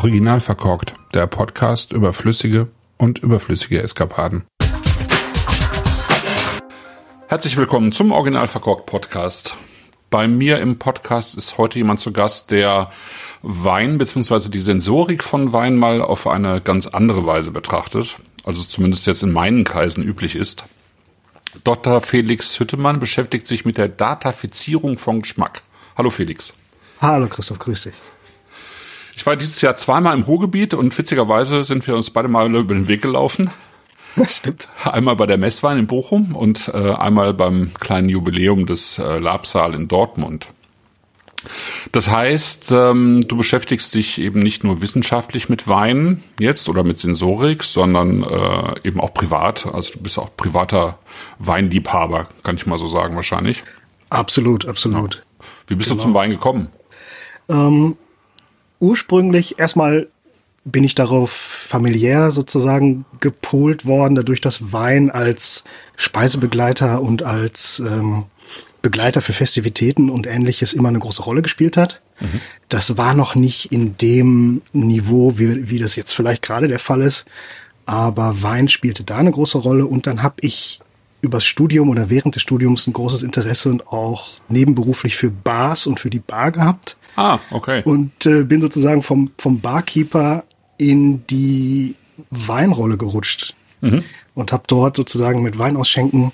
Original verkorkt, der Podcast über flüssige und überflüssige Eskapaden. Herzlich willkommen zum Original verkorkt Podcast. Bei mir im Podcast ist heute jemand zu Gast, der Wein bzw. die Sensorik von Wein mal auf eine ganz andere Weise betrachtet, als es zumindest jetzt in meinen Kreisen üblich ist. Dr. Felix Hüttemann beschäftigt sich mit der Datafizierung von Geschmack. Hallo Felix. Hallo Christoph, grüß dich. Ich war dieses Jahr zweimal im Ruhrgebiet und witzigerweise sind wir uns beide mal über den Weg gelaufen. Das stimmt. Einmal bei der Messwein in Bochum und äh, einmal beim kleinen Jubiläum des äh, Labsaal in Dortmund. Das heißt, ähm, du beschäftigst dich eben nicht nur wissenschaftlich mit Wein jetzt oder mit Sensorik, sondern äh, eben auch privat. Also du bist auch privater Weinliebhaber, kann ich mal so sagen wahrscheinlich. Absolut, absolut. Wie bist genau. du zum Wein gekommen? Ähm, ursprünglich erstmal bin ich darauf familiär sozusagen gepolt worden, dadurch, dass Wein als Speisebegleiter und als ähm, Begleiter für Festivitäten und ähnliches immer eine große Rolle gespielt hat. Mhm. Das war noch nicht in dem Niveau, wie, wie das jetzt vielleicht gerade der Fall ist, aber Wein spielte da eine große Rolle und dann habe ich übers Studium oder während des Studiums ein großes Interesse und auch nebenberuflich für Bars und für die Bar gehabt. Ah, okay. Und äh, bin sozusagen vom, vom Barkeeper in die Weinrolle gerutscht mhm. und habe dort sozusagen mit Weinausschenken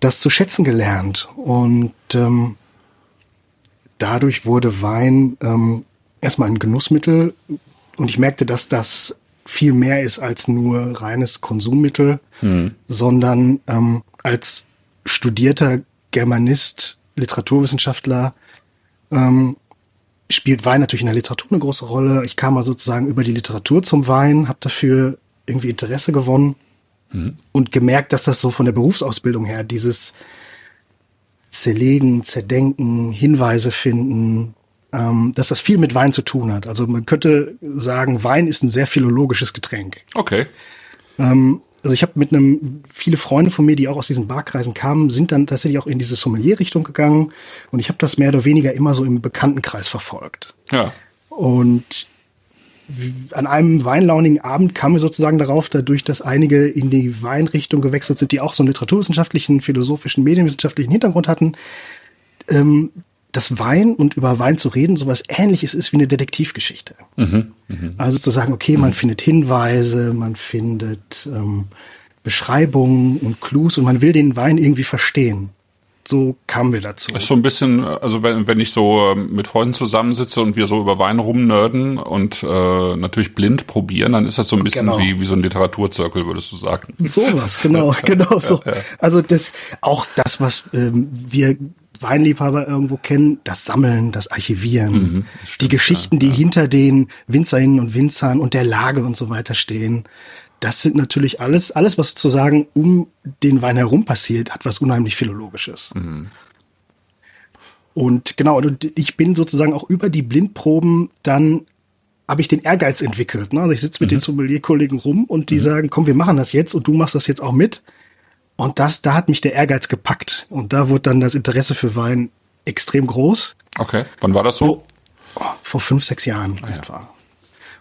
das zu schätzen gelernt. Und ähm, dadurch wurde Wein ähm, erstmal ein Genussmittel und ich merkte, dass das viel mehr ist als nur reines Konsummittel, mhm. sondern ähm, als studierter Germanist, Literaturwissenschaftler ähm, spielt Wein natürlich in der Literatur eine große Rolle. Ich kam mal sozusagen über die Literatur zum Wein, habe dafür irgendwie Interesse gewonnen mhm. und gemerkt, dass das so von der Berufsausbildung her dieses Zerlegen, Zerdenken, Hinweise finden, ähm, dass das viel mit Wein zu tun hat. Also man könnte sagen, Wein ist ein sehr philologisches Getränk. Okay. Ähm, also ich habe mit einem, viele Freunde von mir, die auch aus diesen Barkreisen kamen, sind dann tatsächlich auch in diese Sommelier-Richtung gegangen und ich habe das mehr oder weniger immer so im Bekanntenkreis verfolgt. Ja. Und an einem weinlaunigen Abend kam mir sozusagen darauf, dadurch, dass einige in die Weinrichtung gewechselt sind, die auch so einen literaturwissenschaftlichen, philosophischen, medienwissenschaftlichen Hintergrund hatten, ähm, dass Wein und über Wein zu reden sowas ähnliches ist wie eine Detektivgeschichte. Mhm, mh. Also zu sagen, okay, man mhm. findet Hinweise, man findet ähm, Beschreibungen und Clues und man will den Wein irgendwie verstehen. So kamen wir dazu. Ist so ein bisschen, also wenn, wenn ich so ähm, mit Freunden zusammensitze und wir so über Wein rumnörden und äh, natürlich blind probieren, dann ist das so ein bisschen genau. wie, wie so ein Literaturzirkel, würdest du sagen. Sowas, genau, genau so. Also das, auch das, was ähm, wir Weinliebhaber irgendwo kennen, das Sammeln, das Archivieren, mhm, stimmt, die Geschichten, ja, die ja. hinter den Winzerinnen und Winzern und der Lage und so weiter stehen. Das sind natürlich alles, alles, was sozusagen um den Wein herum passiert, hat was unheimlich Philologisches. Mhm. Und genau, ich bin sozusagen auch über die Blindproben dann habe ich den Ehrgeiz entwickelt. Ne? Also ich sitze mit mhm. den Sommelierkollegen rum und die mhm. sagen, komm, wir machen das jetzt und du machst das jetzt auch mit. Und das, da hat mich der Ehrgeiz gepackt. Und da wurde dann das Interesse für Wein extrem groß. Okay. Wann war das so? Oh, vor fünf, sechs Jahren ah, etwa.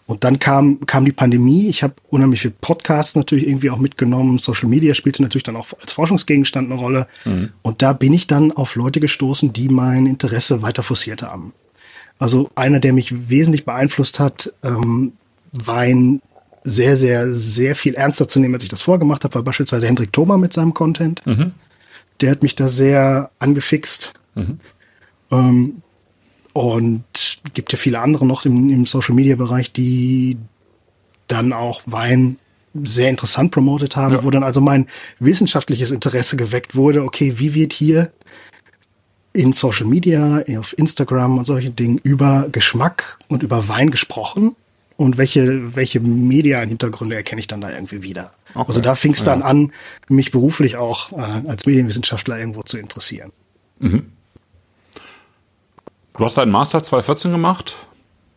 Und dann kam, kam die Pandemie. Ich habe unheimlich viel Podcasts natürlich irgendwie auch mitgenommen. Social Media spielte natürlich dann auch als Forschungsgegenstand eine Rolle. Mhm. Und da bin ich dann auf Leute gestoßen, die mein Interesse weiter forciert haben. Also einer, der mich wesentlich beeinflusst hat, ähm, Wein sehr, sehr, sehr viel ernster zu nehmen, als ich das vorgemacht habe, war beispielsweise Hendrik Thoma mit seinem Content. Mhm. Der hat mich da sehr angefixt. Mhm. Ähm, und gibt ja viele andere noch im, im Social Media Bereich, die dann auch Wein sehr interessant promotet haben, ja. wo dann also mein wissenschaftliches Interesse geweckt wurde, okay, wie wird hier in Social Media, auf Instagram und solchen Dingen über Geschmack und über Wein gesprochen? Und welche, welche Media-Hintergründe erkenne ich dann da irgendwie wieder. Okay. Also da fing es dann ja. an, mich beruflich auch äh, als Medienwissenschaftler irgendwo zu interessieren. Mhm. Du hast deinen Master 2014 gemacht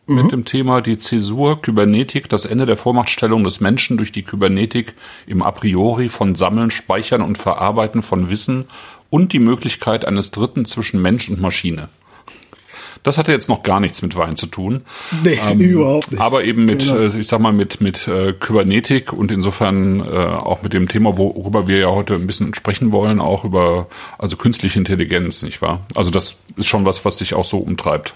mhm. mit dem Thema die Zäsur Kybernetik, das Ende der Vormachtstellung des Menschen durch die Kybernetik im A priori von Sammeln, Speichern und Verarbeiten von Wissen und die Möglichkeit eines Dritten zwischen Mensch und Maschine. Das hatte jetzt noch gar nichts mit Wein zu tun. Nee, ähm, überhaupt nicht. Aber eben mit, genau. Äh, ich sag mal, mit, mit äh, Kybernetik und insofern äh, auch mit dem Thema, worüber wir ja heute ein bisschen sprechen wollen, auch über also künstliche Intelligenz, nicht wahr? Also das ist schon was, was dich auch so umtreibt.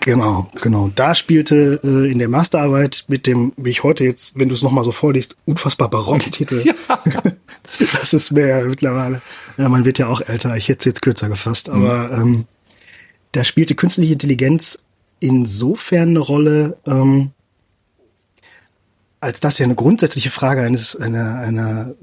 Genau, genau. Da spielte äh, in der Masterarbeit mit dem, wie ich heute jetzt, wenn du es nochmal so vorliest, unfassbar barocken Titel. Ja. das ist ja mittlerweile. Ja, man wird ja auch älter. Ich hätte es jetzt kürzer gefasst, aber mhm. ähm, da spielte künstliche Intelligenz insofern eine Rolle, ähm, als das ja eine grundsätzliche Frage eines einer, einer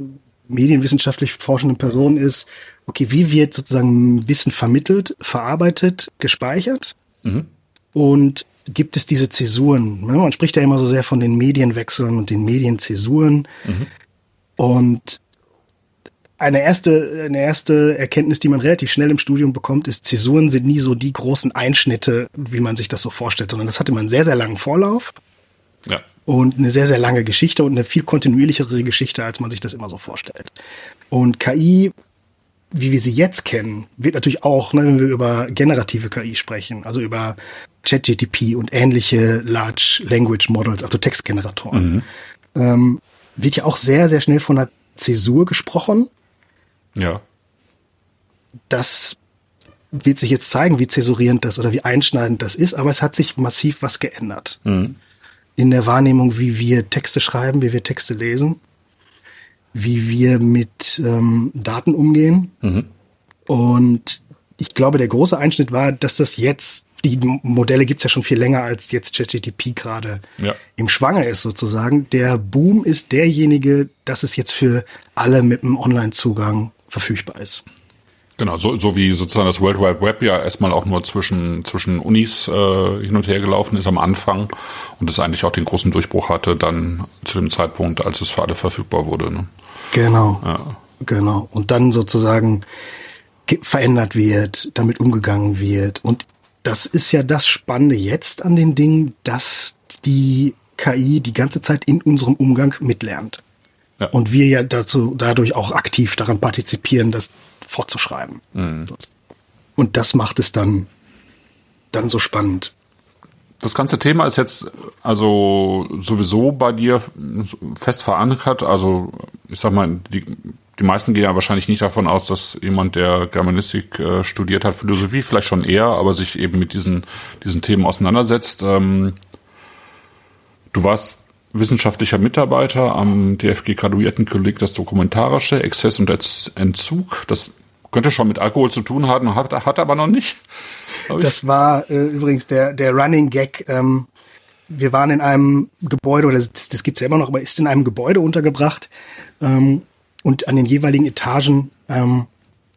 medienwissenschaftlich forschenden Person ist, okay, wie wird sozusagen Wissen vermittelt, verarbeitet, gespeichert? Mhm. Und gibt es diese Zäsuren? Man spricht ja immer so sehr von den Medienwechseln und den Medienzäsuren. Mhm. Und eine erste, eine erste Erkenntnis, die man relativ schnell im Studium bekommt, ist, Zäsuren sind nie so die großen Einschnitte, wie man sich das so vorstellt, sondern das hatte man einen sehr, sehr langen Vorlauf. Ja. Und eine sehr, sehr lange Geschichte und eine viel kontinuierlichere Geschichte, als man sich das immer so vorstellt. Und KI wie wir sie jetzt kennen, wird natürlich auch, ne, wenn wir über generative KI sprechen, also über ChatGTP und ähnliche Large Language Models, also Textgeneratoren, mhm. ähm, wird ja auch sehr, sehr schnell von einer Zäsur gesprochen. Ja. Das wird sich jetzt zeigen, wie zäsurierend das oder wie einschneidend das ist, aber es hat sich massiv was geändert. Mhm. In der Wahrnehmung, wie wir Texte schreiben, wie wir Texte lesen wie wir mit ähm, Daten umgehen. Mhm. Und ich glaube, der große Einschnitt war, dass das jetzt, die Modelle gibt's ja schon viel länger, als jetzt ChatGTP gerade ja. im Schwange ist sozusagen. Der Boom ist derjenige, dass es jetzt für alle mit einem Online-Zugang verfügbar ist. Genau, so, so wie sozusagen das World Wide Web ja erstmal auch nur zwischen, zwischen Unis äh, hin und her gelaufen ist am Anfang und es eigentlich auch den großen Durchbruch hatte dann zu dem Zeitpunkt, als es für alle verfügbar wurde. Ne? Genau. Ja. Genau. Und dann sozusagen verändert wird, damit umgegangen wird. Und das ist ja das Spannende jetzt an den Dingen, dass die KI die ganze Zeit in unserem Umgang mitlernt. Ja. Und wir ja dazu, dadurch auch aktiv daran partizipieren, das fortzuschreiben. Mhm. Und das macht es dann, dann so spannend. Das ganze Thema ist jetzt also sowieso bei dir fest verankert. Also ich sag mal, die, die meisten gehen ja wahrscheinlich nicht davon aus, dass jemand, der Germanistik äh, studiert hat, Philosophie vielleicht schon eher, aber sich eben mit diesen, diesen Themen auseinandersetzt. Ähm, du warst wissenschaftlicher Mitarbeiter am DFG Graduiertenkolleg das Dokumentarische, Exzess und Entzug. Das könnte schon mit Alkohol zu tun haben, hat, hat aber noch nicht. Das war äh, übrigens der, der Running Gag. Ähm, wir waren in einem Gebäude, oder das, das gibt es ja immer noch, aber ist in einem Gebäude untergebracht. Ähm, und an den jeweiligen Etagen ähm,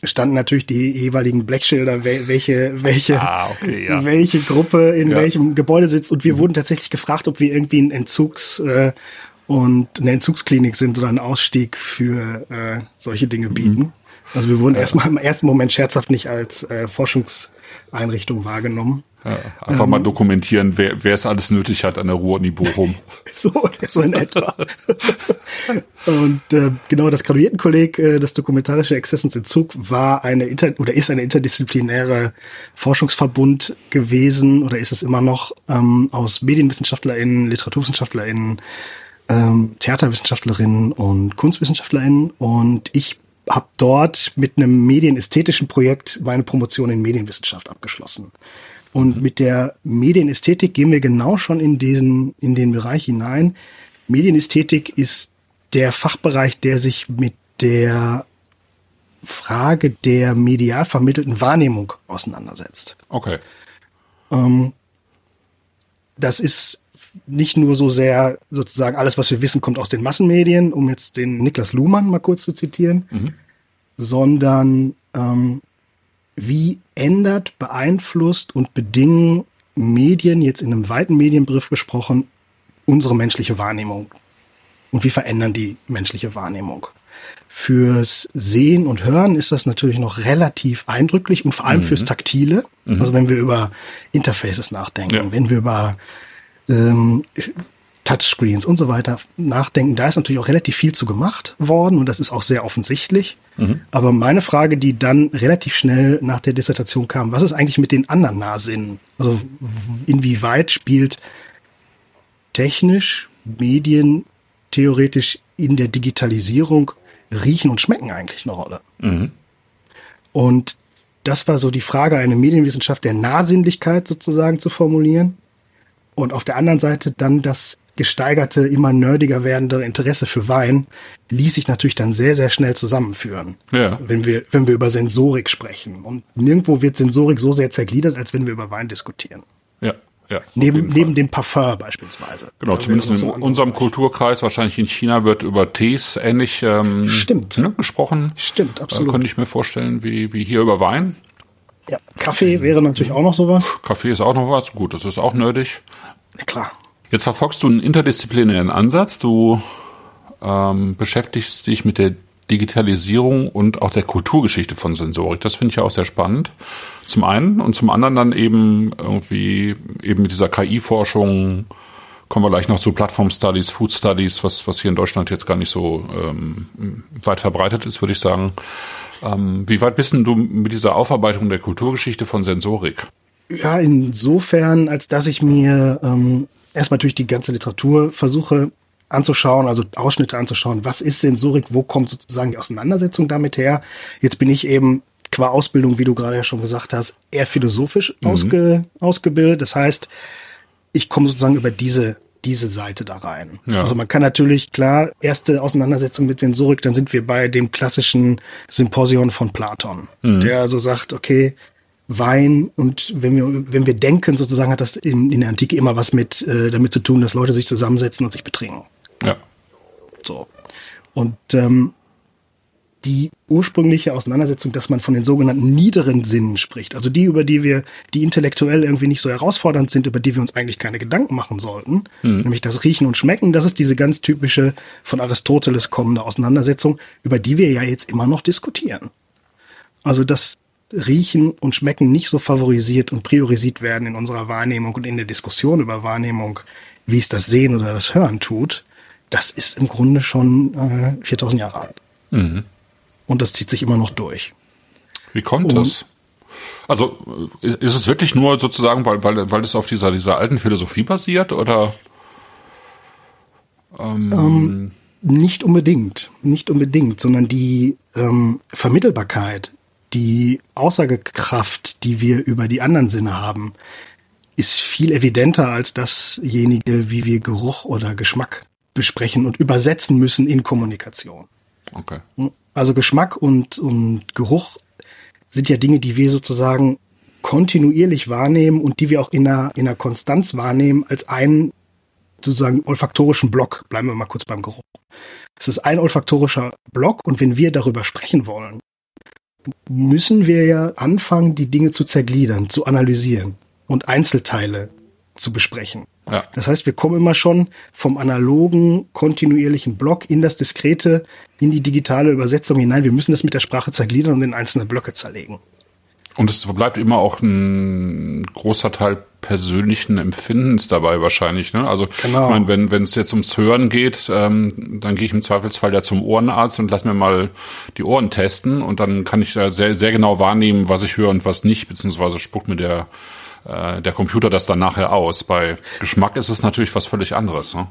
standen natürlich die jeweiligen Blechschilder, welche, welche, ah, okay, ja. welche Gruppe in ja. welchem Gebäude sitzt. Und wir mhm. wurden tatsächlich gefragt, ob wir irgendwie ein Entzugs- äh, und eine Entzugsklinik sind oder einen Ausstieg für äh, solche Dinge bieten. Mhm. Also wir wurden ja. erstmal im ersten Moment scherzhaft nicht als äh, Forschungseinrichtung wahrgenommen. Ja, einfach ähm, mal dokumentieren, wer, wer es alles nötig hat an der Ruhr-Uni Bochum. so, so in etwa. und äh, genau, das Graduiertenkolleg, äh, das dokumentarische Exzessensentzug, war eine inter oder ist eine interdisziplinäre Forschungsverbund gewesen oder ist es immer noch ähm, aus MedienwissenschaftlerInnen, LiteraturwissenschaftlerInnen, ähm, Theaterwissenschaftlerinnen und Kunstwissenschaftlerinnen und ich habe dort mit einem medienästhetischen Projekt meine Promotion in Medienwissenschaft abgeschlossen. Und mhm. mit der Medienästhetik gehen wir genau schon in diesen, in den Bereich hinein. Medienästhetik ist der Fachbereich, der sich mit der Frage der medial vermittelten Wahrnehmung auseinandersetzt. Okay. Ähm, das ist nicht nur so sehr sozusagen alles, was wir wissen, kommt aus den Massenmedien, um jetzt den Niklas Luhmann mal kurz zu zitieren, mhm. sondern ähm, wie ändert, beeinflusst und bedingen Medien, jetzt in einem weiten Medienbegriff gesprochen, unsere menschliche Wahrnehmung? Und wie verändern die menschliche Wahrnehmung? Fürs Sehen und Hören ist das natürlich noch relativ eindrücklich und vor allem mhm. fürs Taktile. Mhm. Also wenn wir über Interfaces nachdenken, ja. wenn wir über ähm, Touchscreens und so weiter nachdenken, da ist natürlich auch relativ viel zu gemacht worden und das ist auch sehr offensichtlich. Mhm. Aber meine Frage, die dann relativ schnell nach der Dissertation kam, was ist eigentlich mit den anderen Nahsinnen? Also inwieweit spielt technisch, Medien, theoretisch in der Digitalisierung Riechen und Schmecken eigentlich eine Rolle? Mhm. Und das war so die Frage, eine Medienwissenschaft der Nahsinnlichkeit sozusagen zu formulieren. Und auf der anderen Seite dann das gesteigerte, immer nerdiger werdende Interesse für Wein ließ sich natürlich dann sehr, sehr schnell zusammenführen. Ja. Wenn wir, wenn wir über Sensorik sprechen. Und nirgendwo wird Sensorik so sehr zergliedert, als wenn wir über Wein diskutieren. Ja. Ja, neben, neben dem Parfum beispielsweise. Genau, zumindest in so unserem Kulturkreis, wahrscheinlich in China wird über Tees ähnlich ähm, Stimmt. Ne, gesprochen. Stimmt, absolut. Da könnte ich mir vorstellen, wie, wie hier über Wein. Ja, Kaffee wäre natürlich auch noch sowas. Kaffee ist auch noch was. Gut, das ist auch nerdig. Ja, klar. Jetzt verfolgst du einen interdisziplinären Ansatz. Du ähm, beschäftigst dich mit der Digitalisierung und auch der Kulturgeschichte von Sensorik. Das finde ich ja auch sehr spannend. Zum einen und zum anderen dann eben irgendwie eben mit dieser KI-Forschung kommen wir gleich noch zu Plattform Studies, Food Studies, was was hier in Deutschland jetzt gar nicht so ähm, weit verbreitet ist, würde ich sagen. Ähm, wie weit bist denn du mit dieser Aufarbeitung der Kulturgeschichte von Sensorik? Ja, insofern, als dass ich mir ähm, erstmal durch die ganze Literatur versuche anzuschauen, also Ausschnitte anzuschauen, was ist Sensorik, wo kommt sozusagen die Auseinandersetzung damit her. Jetzt bin ich eben qua Ausbildung, wie du gerade ja schon gesagt hast, eher philosophisch mhm. ausge, ausgebildet. Das heißt, ich komme sozusagen über diese diese Seite da rein. Ja. Also man kann natürlich, klar, erste Auseinandersetzung mit Sensorik, dann sind wir bei dem klassischen Symposion von Platon, mhm. der also sagt, okay, Wein und wenn wir, wenn wir denken, sozusagen hat das in, in der Antike immer was mit äh, damit zu tun, dass Leute sich zusammensetzen und sich betrinken. Ja. So. Und ähm, die ursprüngliche Auseinandersetzung, dass man von den sogenannten niederen Sinnen spricht, also die, über die wir, die intellektuell irgendwie nicht so herausfordernd sind, über die wir uns eigentlich keine Gedanken machen sollten, mhm. nämlich das Riechen und Schmecken, das ist diese ganz typische von Aristoteles kommende Auseinandersetzung, über die wir ja jetzt immer noch diskutieren. Also das Riechen und Schmecken nicht so favorisiert und priorisiert werden in unserer Wahrnehmung und in der Diskussion über Wahrnehmung, wie es das Sehen oder das Hören tut, das ist im Grunde schon äh, 4000 Jahre alt. Mhm. Und das zieht sich immer noch durch. Wie kommt und, das? Also ist es wirklich nur sozusagen, weil, weil, weil es auf dieser, dieser alten Philosophie basiert oder? Ähm, ähm, nicht unbedingt, nicht unbedingt, sondern die ähm, Vermittelbarkeit die Aussagekraft, die wir über die anderen Sinne haben, ist viel evidenter als dasjenige, wie wir Geruch oder Geschmack besprechen und übersetzen müssen in Kommunikation. Okay. Also Geschmack und, und Geruch sind ja Dinge, die wir sozusagen kontinuierlich wahrnehmen und die wir auch in einer, in einer Konstanz wahrnehmen als einen sozusagen olfaktorischen Block. Bleiben wir mal kurz beim Geruch. Es ist ein olfaktorischer Block und wenn wir darüber sprechen wollen, müssen wir ja anfangen, die Dinge zu zergliedern, zu analysieren und Einzelteile zu besprechen. Ja. Das heißt, wir kommen immer schon vom analogen, kontinuierlichen Block in das diskrete, in die digitale Übersetzung hinein. Wir müssen das mit der Sprache zergliedern und in einzelne Blöcke zerlegen. Und es bleibt immer auch ein großer Teil persönlichen Empfindens dabei wahrscheinlich. Ne? Also genau. ich meine, wenn wenn es jetzt ums Hören geht, ähm, dann gehe ich im Zweifelsfall ja zum Ohrenarzt und lass mir mal die Ohren testen und dann kann ich da sehr sehr genau wahrnehmen, was ich höre und was nicht, beziehungsweise spuckt mir der äh, der Computer das dann nachher aus. Bei Geschmack ist es natürlich was völlig anderes. Ne?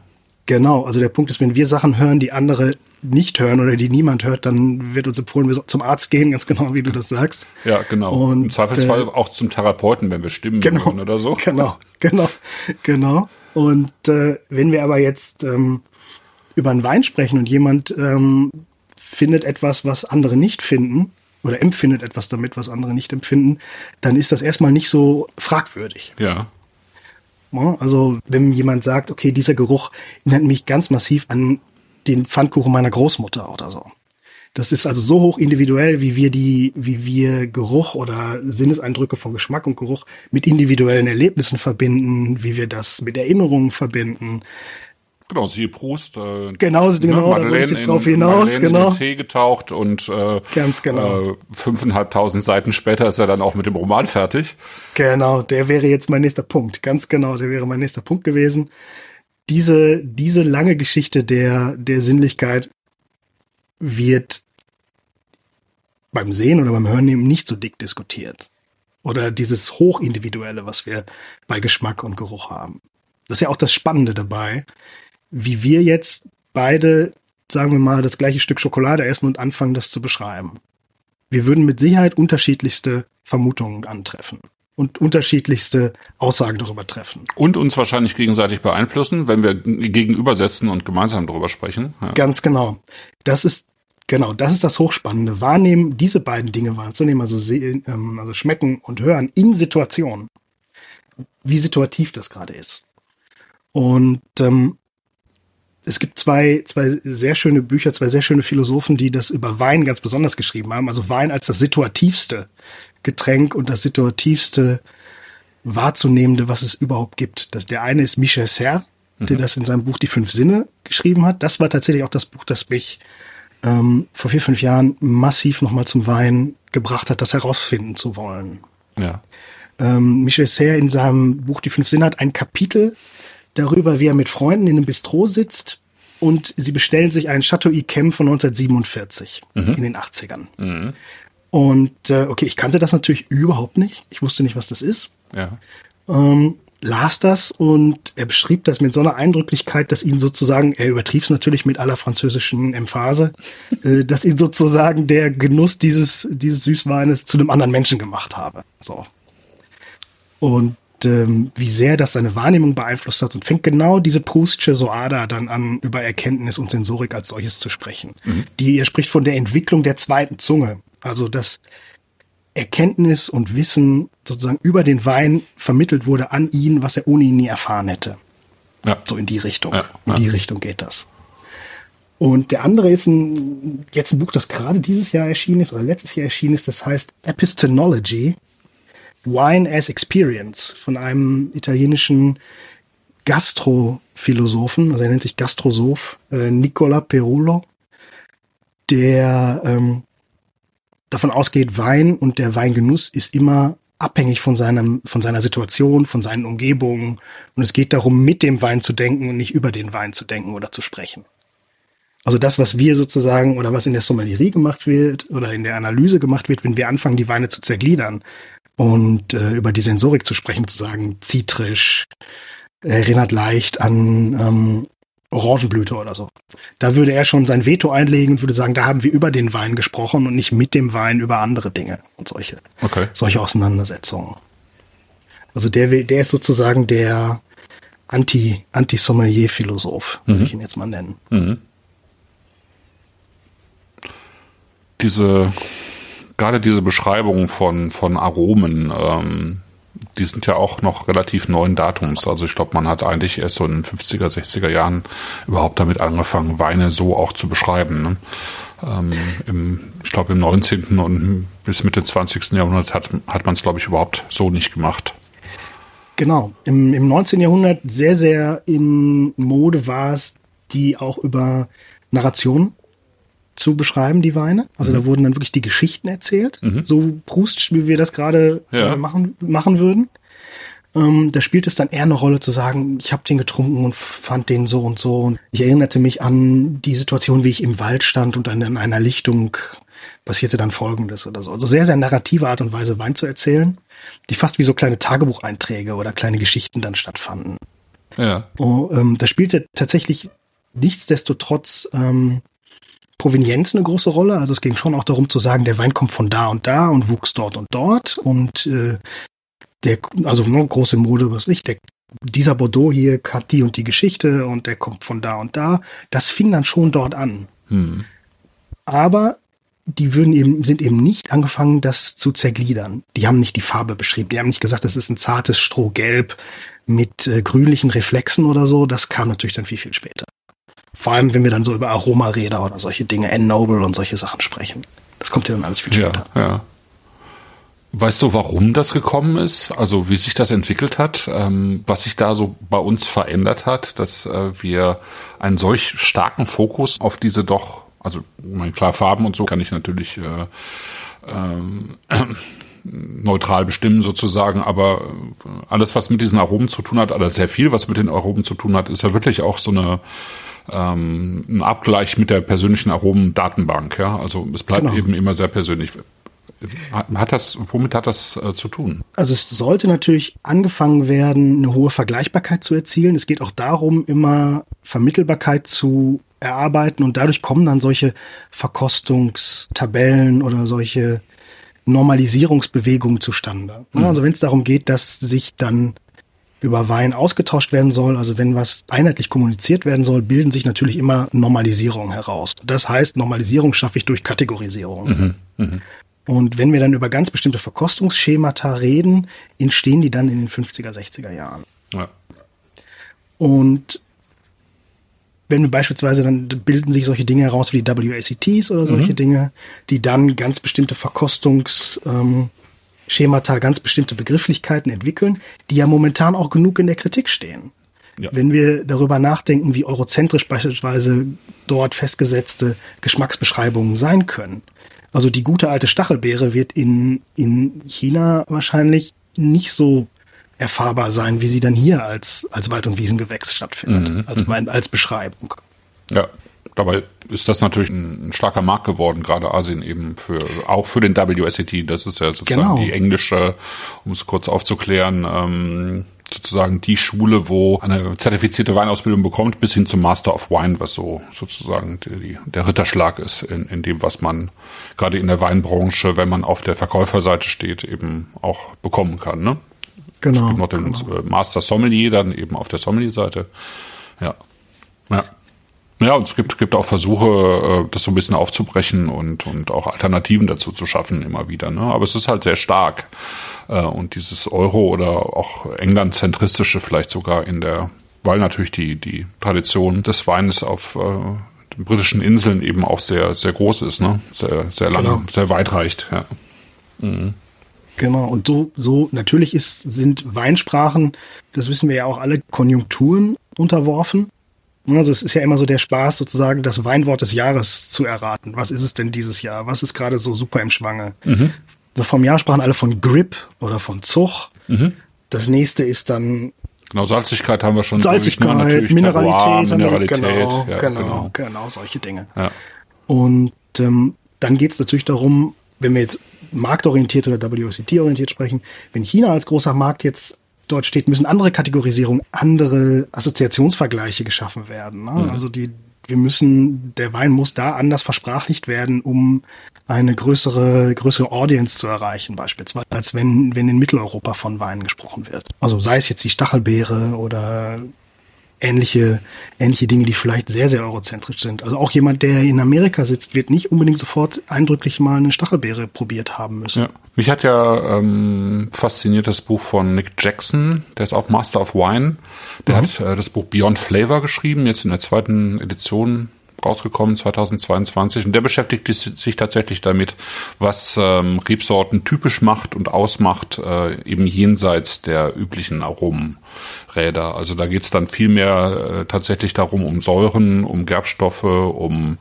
Genau, also der Punkt ist, wenn wir Sachen hören, die andere nicht hören oder die niemand hört, dann wird uns empfohlen, wir zum Arzt gehen, ganz genau, wie du das sagst. Ja, genau. Und, Im Zweifelsfall äh, auch zum Therapeuten, wenn wir Stimmen genau, hören oder so. Genau, genau, genau. Und äh, wenn wir aber jetzt ähm, über einen Wein sprechen und jemand ähm, findet etwas, was andere nicht finden, oder empfindet etwas damit, was andere nicht empfinden, dann ist das erstmal nicht so fragwürdig. Ja. Also wenn jemand sagt, okay, dieser Geruch erinnert mich ganz massiv an den Pfannkuchen meiner Großmutter oder so. Das ist also so hoch individuell, wie wir die, wie wir Geruch oder Sinneseindrücke von Geschmack und Geruch mit individuellen Erlebnissen verbinden, wie wir das mit Erinnerungen verbinden. Genau, siehe Proust. Äh, genau, ne, genau, da wollte ich jetzt drauf hinaus, Madeleine genau. In Tee getaucht und äh, ganz genau. Äh, fünfeinhalbtausend Seiten später ist er dann auch mit dem Roman fertig. Genau, der wäre jetzt mein nächster Punkt. Ganz genau, der wäre mein nächster Punkt gewesen. diese, diese lange Geschichte der, der Sinnlichkeit wird beim Sehen oder beim Hören eben nicht so dick diskutiert. Oder dieses Hochindividuelle, was wir bei Geschmack und Geruch haben. Das ist ja auch das Spannende dabei, wie wir jetzt beide, sagen wir mal, das gleiche Stück Schokolade essen und anfangen, das zu beschreiben. Wir würden mit Sicherheit unterschiedlichste Vermutungen antreffen und unterschiedlichste Aussagen darüber treffen. Und uns wahrscheinlich gegenseitig beeinflussen, wenn wir gegenübersetzen und gemeinsam darüber sprechen. Ja. Ganz genau. Das ist genau, das ist das Hochspannende. Wahrnehmen, diese beiden Dinge wahrzunehmen, also, sehen, ähm, also schmecken und hören in Situationen, wie situativ das gerade ist. Und ähm, es gibt zwei, zwei sehr schöne Bücher, zwei sehr schöne Philosophen, die das über Wein ganz besonders geschrieben haben. Also Wein als das situativste Getränk und das situativste wahrzunehmende, was es überhaupt gibt. Das, der eine ist Michel Serre, mhm. der das in seinem Buch Die Fünf Sinne geschrieben hat. Das war tatsächlich auch das Buch, das mich ähm, vor vier, fünf Jahren massiv nochmal zum Wein gebracht hat, das herausfinden zu wollen. Ja. Ähm, Michel Serre in seinem Buch Die Fünf Sinne hat ein Kapitel darüber, wie er mit Freunden in einem Bistro sitzt und sie bestellen sich einen Chateau Yquem von 1947 mhm. in den 80ern. Mhm. Und äh, okay, ich kannte das natürlich überhaupt nicht. Ich wusste nicht, was das ist. Ja. Ähm, las das und er beschrieb das mit so einer Eindrücklichkeit, dass ihn sozusagen, er übertrieb es natürlich mit aller französischen Emphase, äh, dass ihn sozusagen der Genuss dieses, dieses Süßweines zu einem anderen Menschen gemacht habe. So. Und ähm, wie sehr das seine Wahrnehmung beeinflusst hat und fängt genau diese Proustsche Soada dann an, über Erkenntnis und Sensorik als solches zu sprechen. Mhm. Die, er spricht von der Entwicklung der zweiten Zunge. Also, dass Erkenntnis und Wissen sozusagen über den Wein vermittelt wurde an ihn, was er ohne ihn nie erfahren hätte. Ja. So in die Richtung. Ja, ja. In die Richtung geht das. Und der andere ist ein, jetzt ein Buch, das gerade dieses Jahr erschienen ist oder letztes Jahr erschienen ist, das heißt Epistemology, Wine as Experience von einem italienischen Gastrophilosophen, also er nennt sich Gastrosoph, äh, Nicola Perullo, der ähm, davon ausgeht, Wein und der Weingenuss ist immer abhängig von seinem, von seiner Situation, von seinen Umgebungen. Und es geht darum, mit dem Wein zu denken und nicht über den Wein zu denken oder zu sprechen. Also das, was wir sozusagen oder was in der Sommelerie gemacht wird oder in der Analyse gemacht wird, wenn wir anfangen, die Weine zu zergliedern und äh, über die Sensorik zu sprechen, zu sagen, zitrisch, erinnert leicht an ähm, Orangenblüte oder so. Da würde er schon sein Veto einlegen und würde sagen, da haben wir über den Wein gesprochen und nicht mit dem Wein über andere Dinge und solche, okay. solche Auseinandersetzungen. Also der, der ist sozusagen der Anti, Anti-Sommelier-Philosoph, mhm. würde ich ihn jetzt mal nennen. Mhm. Diese, gerade diese Beschreibung von, von Aromen, ähm, die sind ja auch noch relativ neuen Datums. Also ich glaube, man hat eigentlich erst so in den 50er, 60er Jahren überhaupt damit angefangen, Weine so auch zu beschreiben. Ne? Ähm, im, ich glaube, im 19. und bis Mitte 20. Jahrhundert hat, hat man es, glaube ich, überhaupt so nicht gemacht. Genau. Im, Im 19. Jahrhundert sehr, sehr in Mode war es, die auch über Narration zu beschreiben, die Weine. Also mhm. da wurden dann wirklich die Geschichten erzählt, mhm. so Proust, wie wir das gerade ja. machen, machen würden. Ähm, da spielt es dann eher eine Rolle zu sagen, ich habe den getrunken und fand den so und so. Und ich erinnerte mich an die Situation, wie ich im Wald stand und dann in einer Lichtung passierte dann Folgendes oder so. Also sehr, sehr narrative Art und Weise, Wein zu erzählen, die fast wie so kleine Tagebucheinträge oder kleine Geschichten dann stattfanden. Ja. Oh, ähm, da spielte tatsächlich nichtsdestotrotz ähm, Provenienz eine große Rolle. Also es ging schon auch darum zu sagen, der Wein kommt von da und da und wuchs dort und dort und äh, der, also ne, große Mode, was ich, der, dieser Bordeaux hier hat die und die Geschichte und der kommt von da und da. Das fing dann schon dort an. Hm. Aber die würden eben, sind eben nicht angefangen, das zu zergliedern. Die haben nicht die Farbe beschrieben. Die haben nicht gesagt, das ist ein zartes Strohgelb mit äh, grünlichen Reflexen oder so. Das kam natürlich dann viel, viel später. Vor allem, wenn wir dann so über Aromaräder oder solche Dinge, N-Noble und solche Sachen sprechen. Das kommt ja dann alles viel später. Ja, ja. Weißt du, warum das gekommen ist? Also wie sich das entwickelt hat, ähm, was sich da so bei uns verändert hat, dass äh, wir einen solch starken Fokus auf diese doch, also mein klar Farben und so kann ich natürlich äh, ähm, neutral bestimmen sozusagen, aber alles, was mit diesen Aromen zu tun hat, oder sehr viel, was mit den Aromen zu tun hat, ist ja wirklich auch so eine ähm, ein Abgleich mit der persönlichen Aromen-Datenbank. Ja? Also es bleibt genau. eben immer sehr persönlich. Hat das, womit hat das äh, zu tun? Also es sollte natürlich angefangen werden, eine hohe Vergleichbarkeit zu erzielen. Es geht auch darum, immer Vermittelbarkeit zu erarbeiten und dadurch kommen dann solche Verkostungstabellen oder solche Normalisierungsbewegungen zustande. Mhm. Also wenn es darum geht, dass sich dann über Wein ausgetauscht werden soll, also wenn was einheitlich kommuniziert werden soll, bilden sich natürlich immer Normalisierungen heraus. Das heißt, Normalisierung schaffe ich durch Kategorisierung. Mhm. Mhm. Und wenn wir dann über ganz bestimmte Verkostungsschemata reden, entstehen die dann in den 50er, 60er Jahren. Ja. Und wenn wir beispielsweise dann bilden sich solche Dinge heraus wie die WACTs oder solche mhm. Dinge, die dann ganz bestimmte Verkostungsschemata, ähm, ganz bestimmte Begrifflichkeiten entwickeln, die ja momentan auch genug in der Kritik stehen. Ja. Wenn wir darüber nachdenken, wie eurozentrisch beispielsweise dort festgesetzte Geschmacksbeschreibungen sein können. Also die gute alte Stachelbeere wird in, in China wahrscheinlich nicht so erfahrbar sein, wie sie dann hier als, als Wald- und Wiesengewächs stattfindet, mhm. als, mhm. als Beschreibung. Ja, dabei ist das natürlich ein, ein, starker Markt geworden, gerade Asien eben für, auch für den WSET. Das ist ja sozusagen genau. die englische, um es kurz aufzuklären, ähm, sozusagen die Schule, wo eine zertifizierte Weinausbildung bekommt, bis hin zum Master of Wine, was so sozusagen die, der Ritterschlag ist in, in dem, was man gerade in der Weinbranche, wenn man auf der Verkäuferseite steht, eben auch bekommen kann. Ne? Genau. Es gibt noch den genau. Äh, Master Sommelier dann eben auf der Sommelier-Seite. Ja. Ja. Ja, und es gibt, gibt auch Versuche, äh, das so ein bisschen aufzubrechen und, und auch Alternativen dazu zu schaffen immer wieder. Ne? Aber es ist halt sehr stark. Äh, und dieses Euro oder auch England-zentristische vielleicht sogar in der, weil natürlich die, die Tradition des Weines auf den britischen Inseln eben auch sehr, sehr groß ist, ne? Sehr, sehr lang, genau. sehr weit reicht, ja. Mhm. Genau, und so, so natürlich ist, sind Weinsprachen, das wissen wir ja auch alle, Konjunkturen unterworfen. Also es ist ja immer so der Spaß, sozusagen das Weinwort des Jahres zu erraten. Was ist es denn dieses Jahr? Was ist gerade so super im Schwange? Mhm. So vom Jahr sprachen alle von Grip oder von Zug. Mhm. Das nächste ist dann Genau, Salzigkeit haben wir schon. Salzigkeit, durch, ne? Mineralität, Terroir, Mineralität. Genau, ja, genau, genau, genau, solche Dinge. Ja. Und ähm, dann geht's natürlich darum, wenn wir jetzt marktorientiert oder WCT-orientiert sprechen, wenn China als großer Markt jetzt dort steht, müssen andere Kategorisierungen, andere Assoziationsvergleiche geschaffen werden. Ne? Mhm. Also die, wir müssen, der Wein muss da anders versprachlicht werden, um eine größere, größere Audience zu erreichen, beispielsweise, als wenn, wenn in Mitteleuropa von Wein gesprochen wird. Also sei es jetzt die Stachelbeere oder ähnliche, ähnliche Dinge, die vielleicht sehr, sehr eurozentrisch sind. Also auch jemand, der in Amerika sitzt, wird nicht unbedingt sofort eindrücklich mal eine Stachelbeere probiert haben müssen. Ja. Mich hat ja ähm, fasziniert das Buch von Nick Jackson, der ist auch Master of Wine. Der mhm. hat äh, das Buch Beyond Flavor geschrieben, jetzt in der zweiten Edition rausgekommen 2022 und der beschäftigt sich tatsächlich damit, was ähm, Rebsorten typisch macht und ausmacht, äh, eben jenseits der üblichen Aromen. Räder. Also da geht's dann viel mehr äh, tatsächlich darum, um Säuren, um Gerbstoffe, um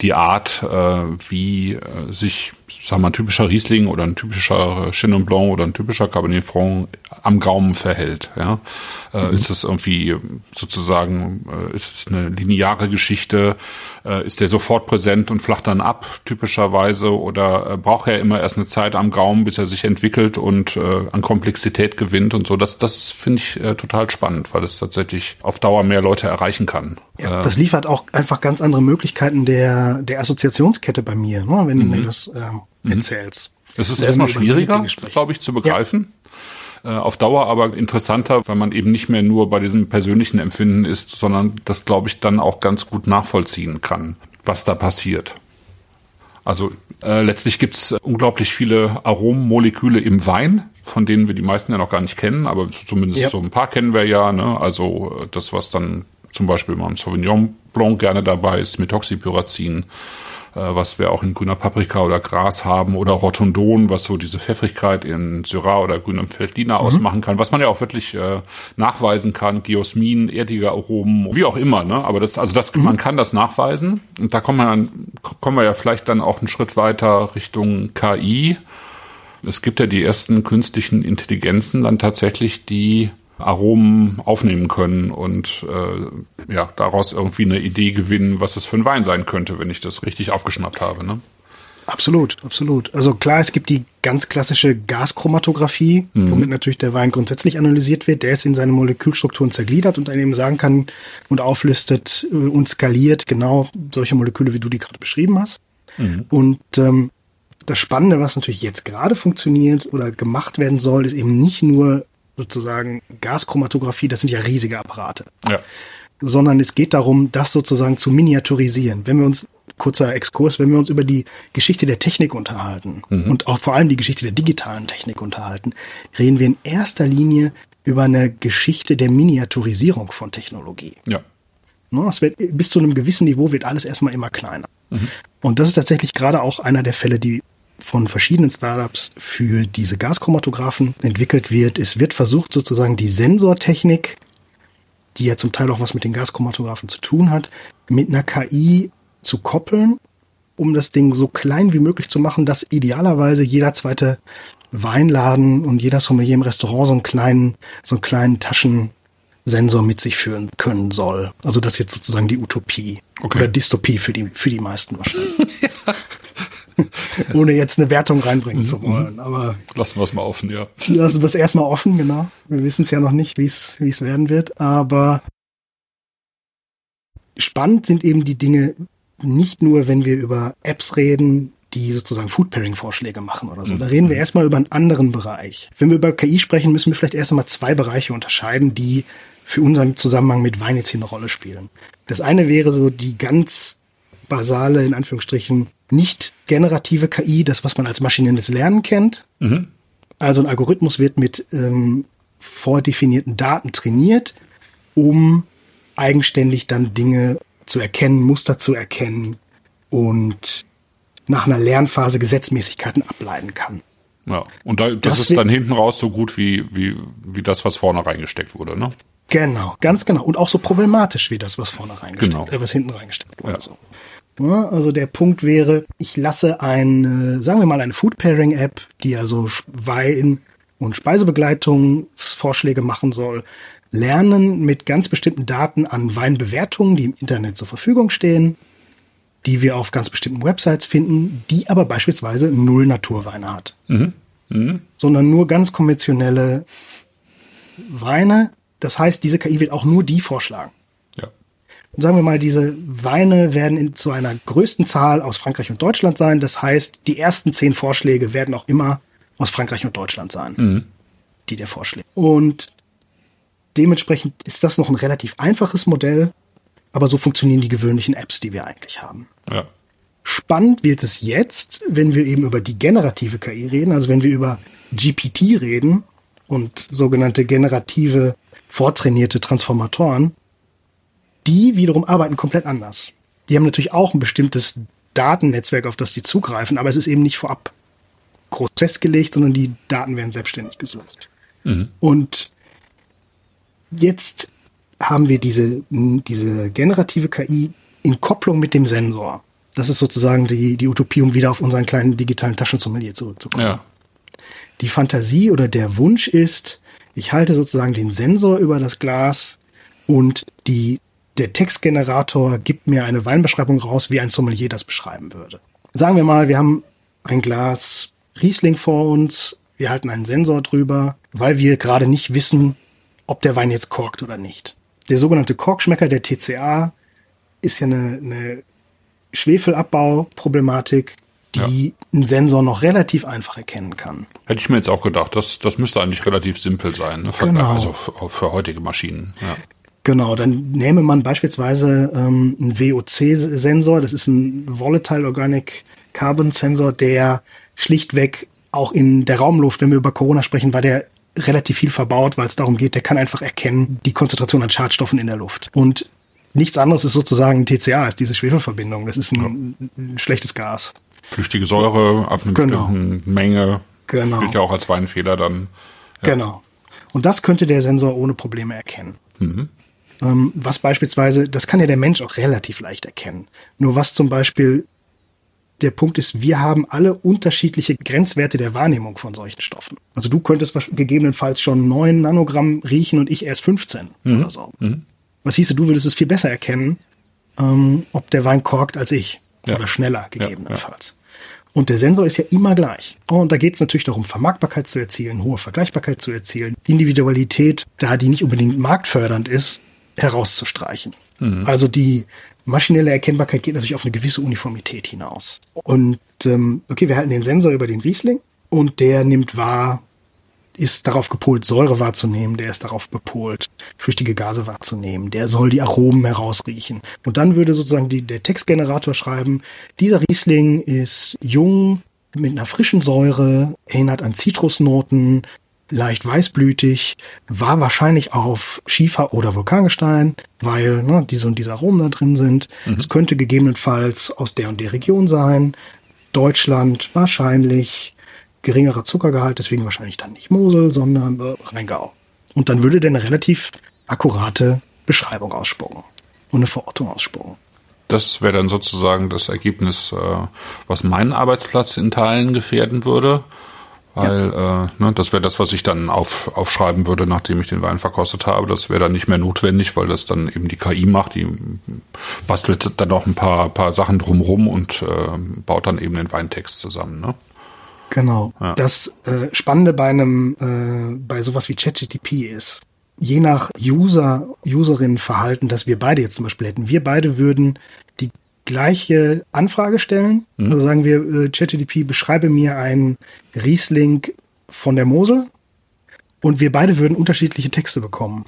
die Art, äh, wie äh, sich, sagen wir, ein typischer Riesling oder ein typischer Chenin Blanc oder ein typischer Cabernet Franc am Gaumen verhält. Ja? Äh, mhm. Ist es irgendwie sozusagen, äh, ist es eine lineare Geschichte? Äh, ist der sofort präsent und flacht dann ab, typischerweise? Oder äh, braucht er immer erst eine Zeit am Gaumen, bis er sich entwickelt und äh, an Komplexität gewinnt und so? Das, das finde ich äh, total spannend, weil es tatsächlich auf Dauer mehr Leute erreichen kann. Ja, äh, das liefert auch einfach ganz andere Möglichkeiten der, der Assoziationskette bei mir, ne, wenn du mir mhm. das äh, mhm. erzählst. Es ist erstmal schwieriger, glaube ich, zu begreifen. Ja äh, auf Dauer aber interessanter, weil man eben nicht mehr nur bei diesem persönlichen Empfinden ist, sondern das, glaube ich, dann auch ganz gut nachvollziehen kann, was da passiert. Also äh, letztlich gibt's unglaublich viele Arommoleküle im Wein, von denen wir die meisten ja noch gar nicht kennen, aber zumindest ja. so ein paar kennen wir ja. Ne? Also äh, das, was dann zum Beispiel mal im Sauvignon Blanc gerne dabei ist, Methoxypyrazin was wir auch in grüner Paprika oder Gras haben oder Rotundon, was so diese Pfeffrigkeit in Syrah oder grünem Feldliner mhm. ausmachen kann, was man ja auch wirklich äh, nachweisen kann, Geosmin, erdige Aromen, wie auch immer, ne? Aber das, also das, mhm. man kann das nachweisen und da kommen wir dann, kommen wir ja vielleicht dann auch einen Schritt weiter Richtung KI. Es gibt ja die ersten künstlichen Intelligenzen dann tatsächlich, die Aromen aufnehmen können und äh, ja daraus irgendwie eine Idee gewinnen, was es für ein Wein sein könnte, wenn ich das richtig aufgeschnappt habe. Ne? Absolut, absolut. Also klar, es gibt die ganz klassische Gaschromatographie, mhm. womit natürlich der Wein grundsätzlich analysiert wird. Der ist in seine Molekülstrukturen zergliedert und dann eben sagen kann und auflistet äh, und skaliert genau solche Moleküle, wie du die gerade beschrieben hast. Mhm. Und ähm, das Spannende, was natürlich jetzt gerade funktioniert oder gemacht werden soll, ist eben nicht nur sozusagen Gaschromatographie, das sind ja riesige Apparate. Ja. Sondern es geht darum, das sozusagen zu miniaturisieren. Wenn wir uns kurzer Exkurs, wenn wir uns über die Geschichte der Technik unterhalten mhm. und auch vor allem die Geschichte der digitalen Technik unterhalten, reden wir in erster Linie über eine Geschichte der Miniaturisierung von Technologie. Ja. Ne, es wird, bis zu einem gewissen Niveau wird alles erstmal immer kleiner. Mhm. Und das ist tatsächlich gerade auch einer der Fälle, die von verschiedenen Startups für diese Gaschromatographen entwickelt wird. Es wird versucht, sozusagen die Sensortechnik, die ja zum Teil auch was mit den Gaschromatographen zu tun hat, mit einer KI zu koppeln, um das Ding so klein wie möglich zu machen, dass idealerweise jeder zweite Weinladen und jeder Sommelier im Restaurant so einen kleinen, so einen kleinen Taschensensor mit sich führen können soll. Also das ist jetzt sozusagen die Utopie. Okay. Oder Dystopie für die, für die meisten wahrscheinlich. Ohne jetzt eine Wertung reinbringen zu wollen. Mhm. Aber lassen wir es mal offen, ja. Lassen wir es erstmal offen, genau. Wir wissen es ja noch nicht, wie es wie es werden wird. Aber spannend sind eben die Dinge, nicht nur, wenn wir über Apps reden, die sozusagen Food Pairing Vorschläge machen oder so. Da reden wir mhm. erstmal über einen anderen Bereich. Wenn wir über KI sprechen, müssen wir vielleicht erst einmal zwei Bereiche unterscheiden, die für unseren Zusammenhang mit Wein jetzt hier eine Rolle spielen. Das eine wäre so die ganz basale, in Anführungsstrichen, nicht generative KI, das, was man als maschinelles Lernen kennt. Mhm. Also ein Algorithmus wird mit ähm, vordefinierten Daten trainiert, um eigenständig dann Dinge zu erkennen, Muster zu erkennen und nach einer Lernphase Gesetzmäßigkeiten ableiten kann. Ja, und da, das, das ist dann hinten raus so gut wie, wie, wie das, was vorne reingesteckt wurde, ne? Genau, ganz genau. Und auch so problematisch wie das, was vorne reingesteckt, genau. äh, was hinten reingesteckt wurde. Ja. So. Ja, also der Punkt wäre, ich lasse eine, sagen wir mal, eine Food Pairing App, die also Wein und Speisebegleitungsvorschläge machen soll, lernen mit ganz bestimmten Daten an Weinbewertungen, die im Internet zur Verfügung stehen, die wir auf ganz bestimmten Websites finden, die aber beispielsweise null Naturweine hat. Mhm. Mhm. Sondern nur ganz konventionelle Weine. Das heißt, diese KI wird auch nur die vorschlagen. Sagen wir mal, diese Weine werden in, zu einer größten Zahl aus Frankreich und Deutschland sein. Das heißt, die ersten zehn Vorschläge werden auch immer aus Frankreich und Deutschland sein, mhm. die der vorschlägt. Und Dementsprechend ist das noch ein relativ einfaches Modell, aber so funktionieren die gewöhnlichen Apps, die wir eigentlich haben. Ja. Spannend wird es jetzt, wenn wir eben über die generative KI reden, also wenn wir über GPT reden und sogenannte generative vortrainierte Transformatoren, die wiederum arbeiten komplett anders. Die haben natürlich auch ein bestimmtes Datennetzwerk, auf das die zugreifen, aber es ist eben nicht vorab groß festgelegt, sondern die Daten werden selbstständig gesucht. Mhm. Und Jetzt haben wir diese, diese generative KI in Kopplung mit dem Sensor. Das ist sozusagen die, die Utopie, um wieder auf unseren kleinen digitalen Taschensommelier zurückzukommen. Ja. Die Fantasie oder der Wunsch ist, ich halte sozusagen den Sensor über das Glas und die, der Textgenerator gibt mir eine Weinbeschreibung raus, wie ein Sommelier das beschreiben würde. Sagen wir mal, wir haben ein Glas Riesling vor uns, wir halten einen Sensor drüber, weil wir gerade nicht wissen, ob der Wein jetzt korkt oder nicht. Der sogenannte Korkschmecker, der TCA, ist ja eine, eine Schwefelabbauproblematik, die ja. ein Sensor noch relativ einfach erkennen kann. Hätte ich mir jetzt auch gedacht, das, das müsste eigentlich relativ simpel sein, ne? genau. also für, für heutige Maschinen. Ja. Genau, dann nehme man beispielsweise ähm, einen VOC-Sensor, das ist ein Volatile Organic Carbon Sensor, der schlichtweg auch in der Raumluft, wenn wir über Corona sprechen, war der relativ viel verbaut, weil es darum geht, der kann einfach erkennen die Konzentration an Schadstoffen in der Luft. Und nichts anderes ist sozusagen TCA, ist diese Schwefelverbindung. Das ist ein, ein schlechtes Gas. Flüchtige Säure ab einer genau. bestimmten Menge. Genau. Gilt ja auch als Weinfehler dann. Ja. Genau. Und das könnte der Sensor ohne Probleme erkennen. Mhm. Ähm, was beispielsweise, das kann ja der Mensch auch relativ leicht erkennen. Nur was zum Beispiel der Punkt ist, wir haben alle unterschiedliche Grenzwerte der Wahrnehmung von solchen Stoffen. Also du könntest gegebenenfalls schon neun Nanogramm riechen und ich erst 15 mhm. oder so. Mhm. Was hieße, du würdest es viel besser erkennen, ähm, ob der Wein korkt als ich. Ja. Oder schneller gegebenenfalls. Ja, ja. Und der Sensor ist ja immer gleich. Und da geht es natürlich darum, Vermarktbarkeit zu erzielen, hohe Vergleichbarkeit zu erzielen, Individualität, da die nicht unbedingt marktfördernd ist, herauszustreichen. Mhm. Also die maschinelle Erkennbarkeit geht natürlich auf eine gewisse Uniformität hinaus. Und ähm, okay, wir halten den Sensor über den Riesling und der nimmt wahr, ist darauf gepolt, Säure wahrzunehmen, der ist darauf bepolt, flüchtige Gase wahrzunehmen, der soll die Aromen herausriechen. Und dann würde sozusagen die, der Textgenerator schreiben, dieser Riesling ist jung, mit einer frischen Säure, erinnert an Zitrusnoten, leicht weißblütig, war wahrscheinlich auf Schiefer oder Vulkangestein, weil ne, diese und diese Aromen da drin sind. Mhm. Es könnte gegebenenfalls aus der und der Region sein. Deutschland wahrscheinlich geringerer Zuckergehalt, deswegen wahrscheinlich dann nicht Mosel, sondern äh, Rheingau. Und dann würde der eine relativ akkurate Beschreibung ausspucken und eine Verortung ausspucken. Das wäre dann sozusagen das Ergebnis, äh, was meinen Arbeitsplatz in Teilen gefährden würde. Weil ja. äh, ne, das wäre das, was ich dann auf, aufschreiben würde, nachdem ich den Wein verkostet habe. Das wäre dann nicht mehr notwendig, weil das dann eben die KI macht. Die bastelt dann noch ein paar, paar Sachen drumrum und äh, baut dann eben den Weintext zusammen. Ne? Genau. Ja. Das äh, Spannende bei einem, äh, bei sowas wie ChatGTP ist, je nach User, Userinnenverhalten, das wir beide jetzt zum Beispiel hätten, wir beide würden gleiche Anfrage stellen. Mhm. Also sagen wir, äh, ChatGTP, beschreibe mir einen Riesling von der Mosel und wir beide würden unterschiedliche Texte bekommen.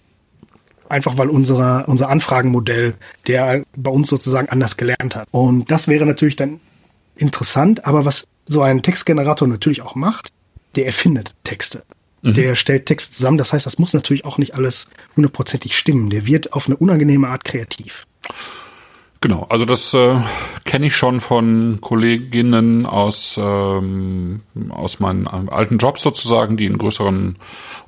Einfach weil unser, unser Anfragenmodell, der bei uns sozusagen anders gelernt hat. Und das wäre natürlich dann interessant, aber was so ein Textgenerator natürlich auch macht, der erfindet Texte. Mhm. Der stellt Text zusammen. Das heißt, das muss natürlich auch nicht alles hundertprozentig stimmen. Der wird auf eine unangenehme Art kreativ. Genau, also das äh, kenne ich schon von Kolleginnen aus ähm, aus meinen alten Jobs sozusagen, die in größeren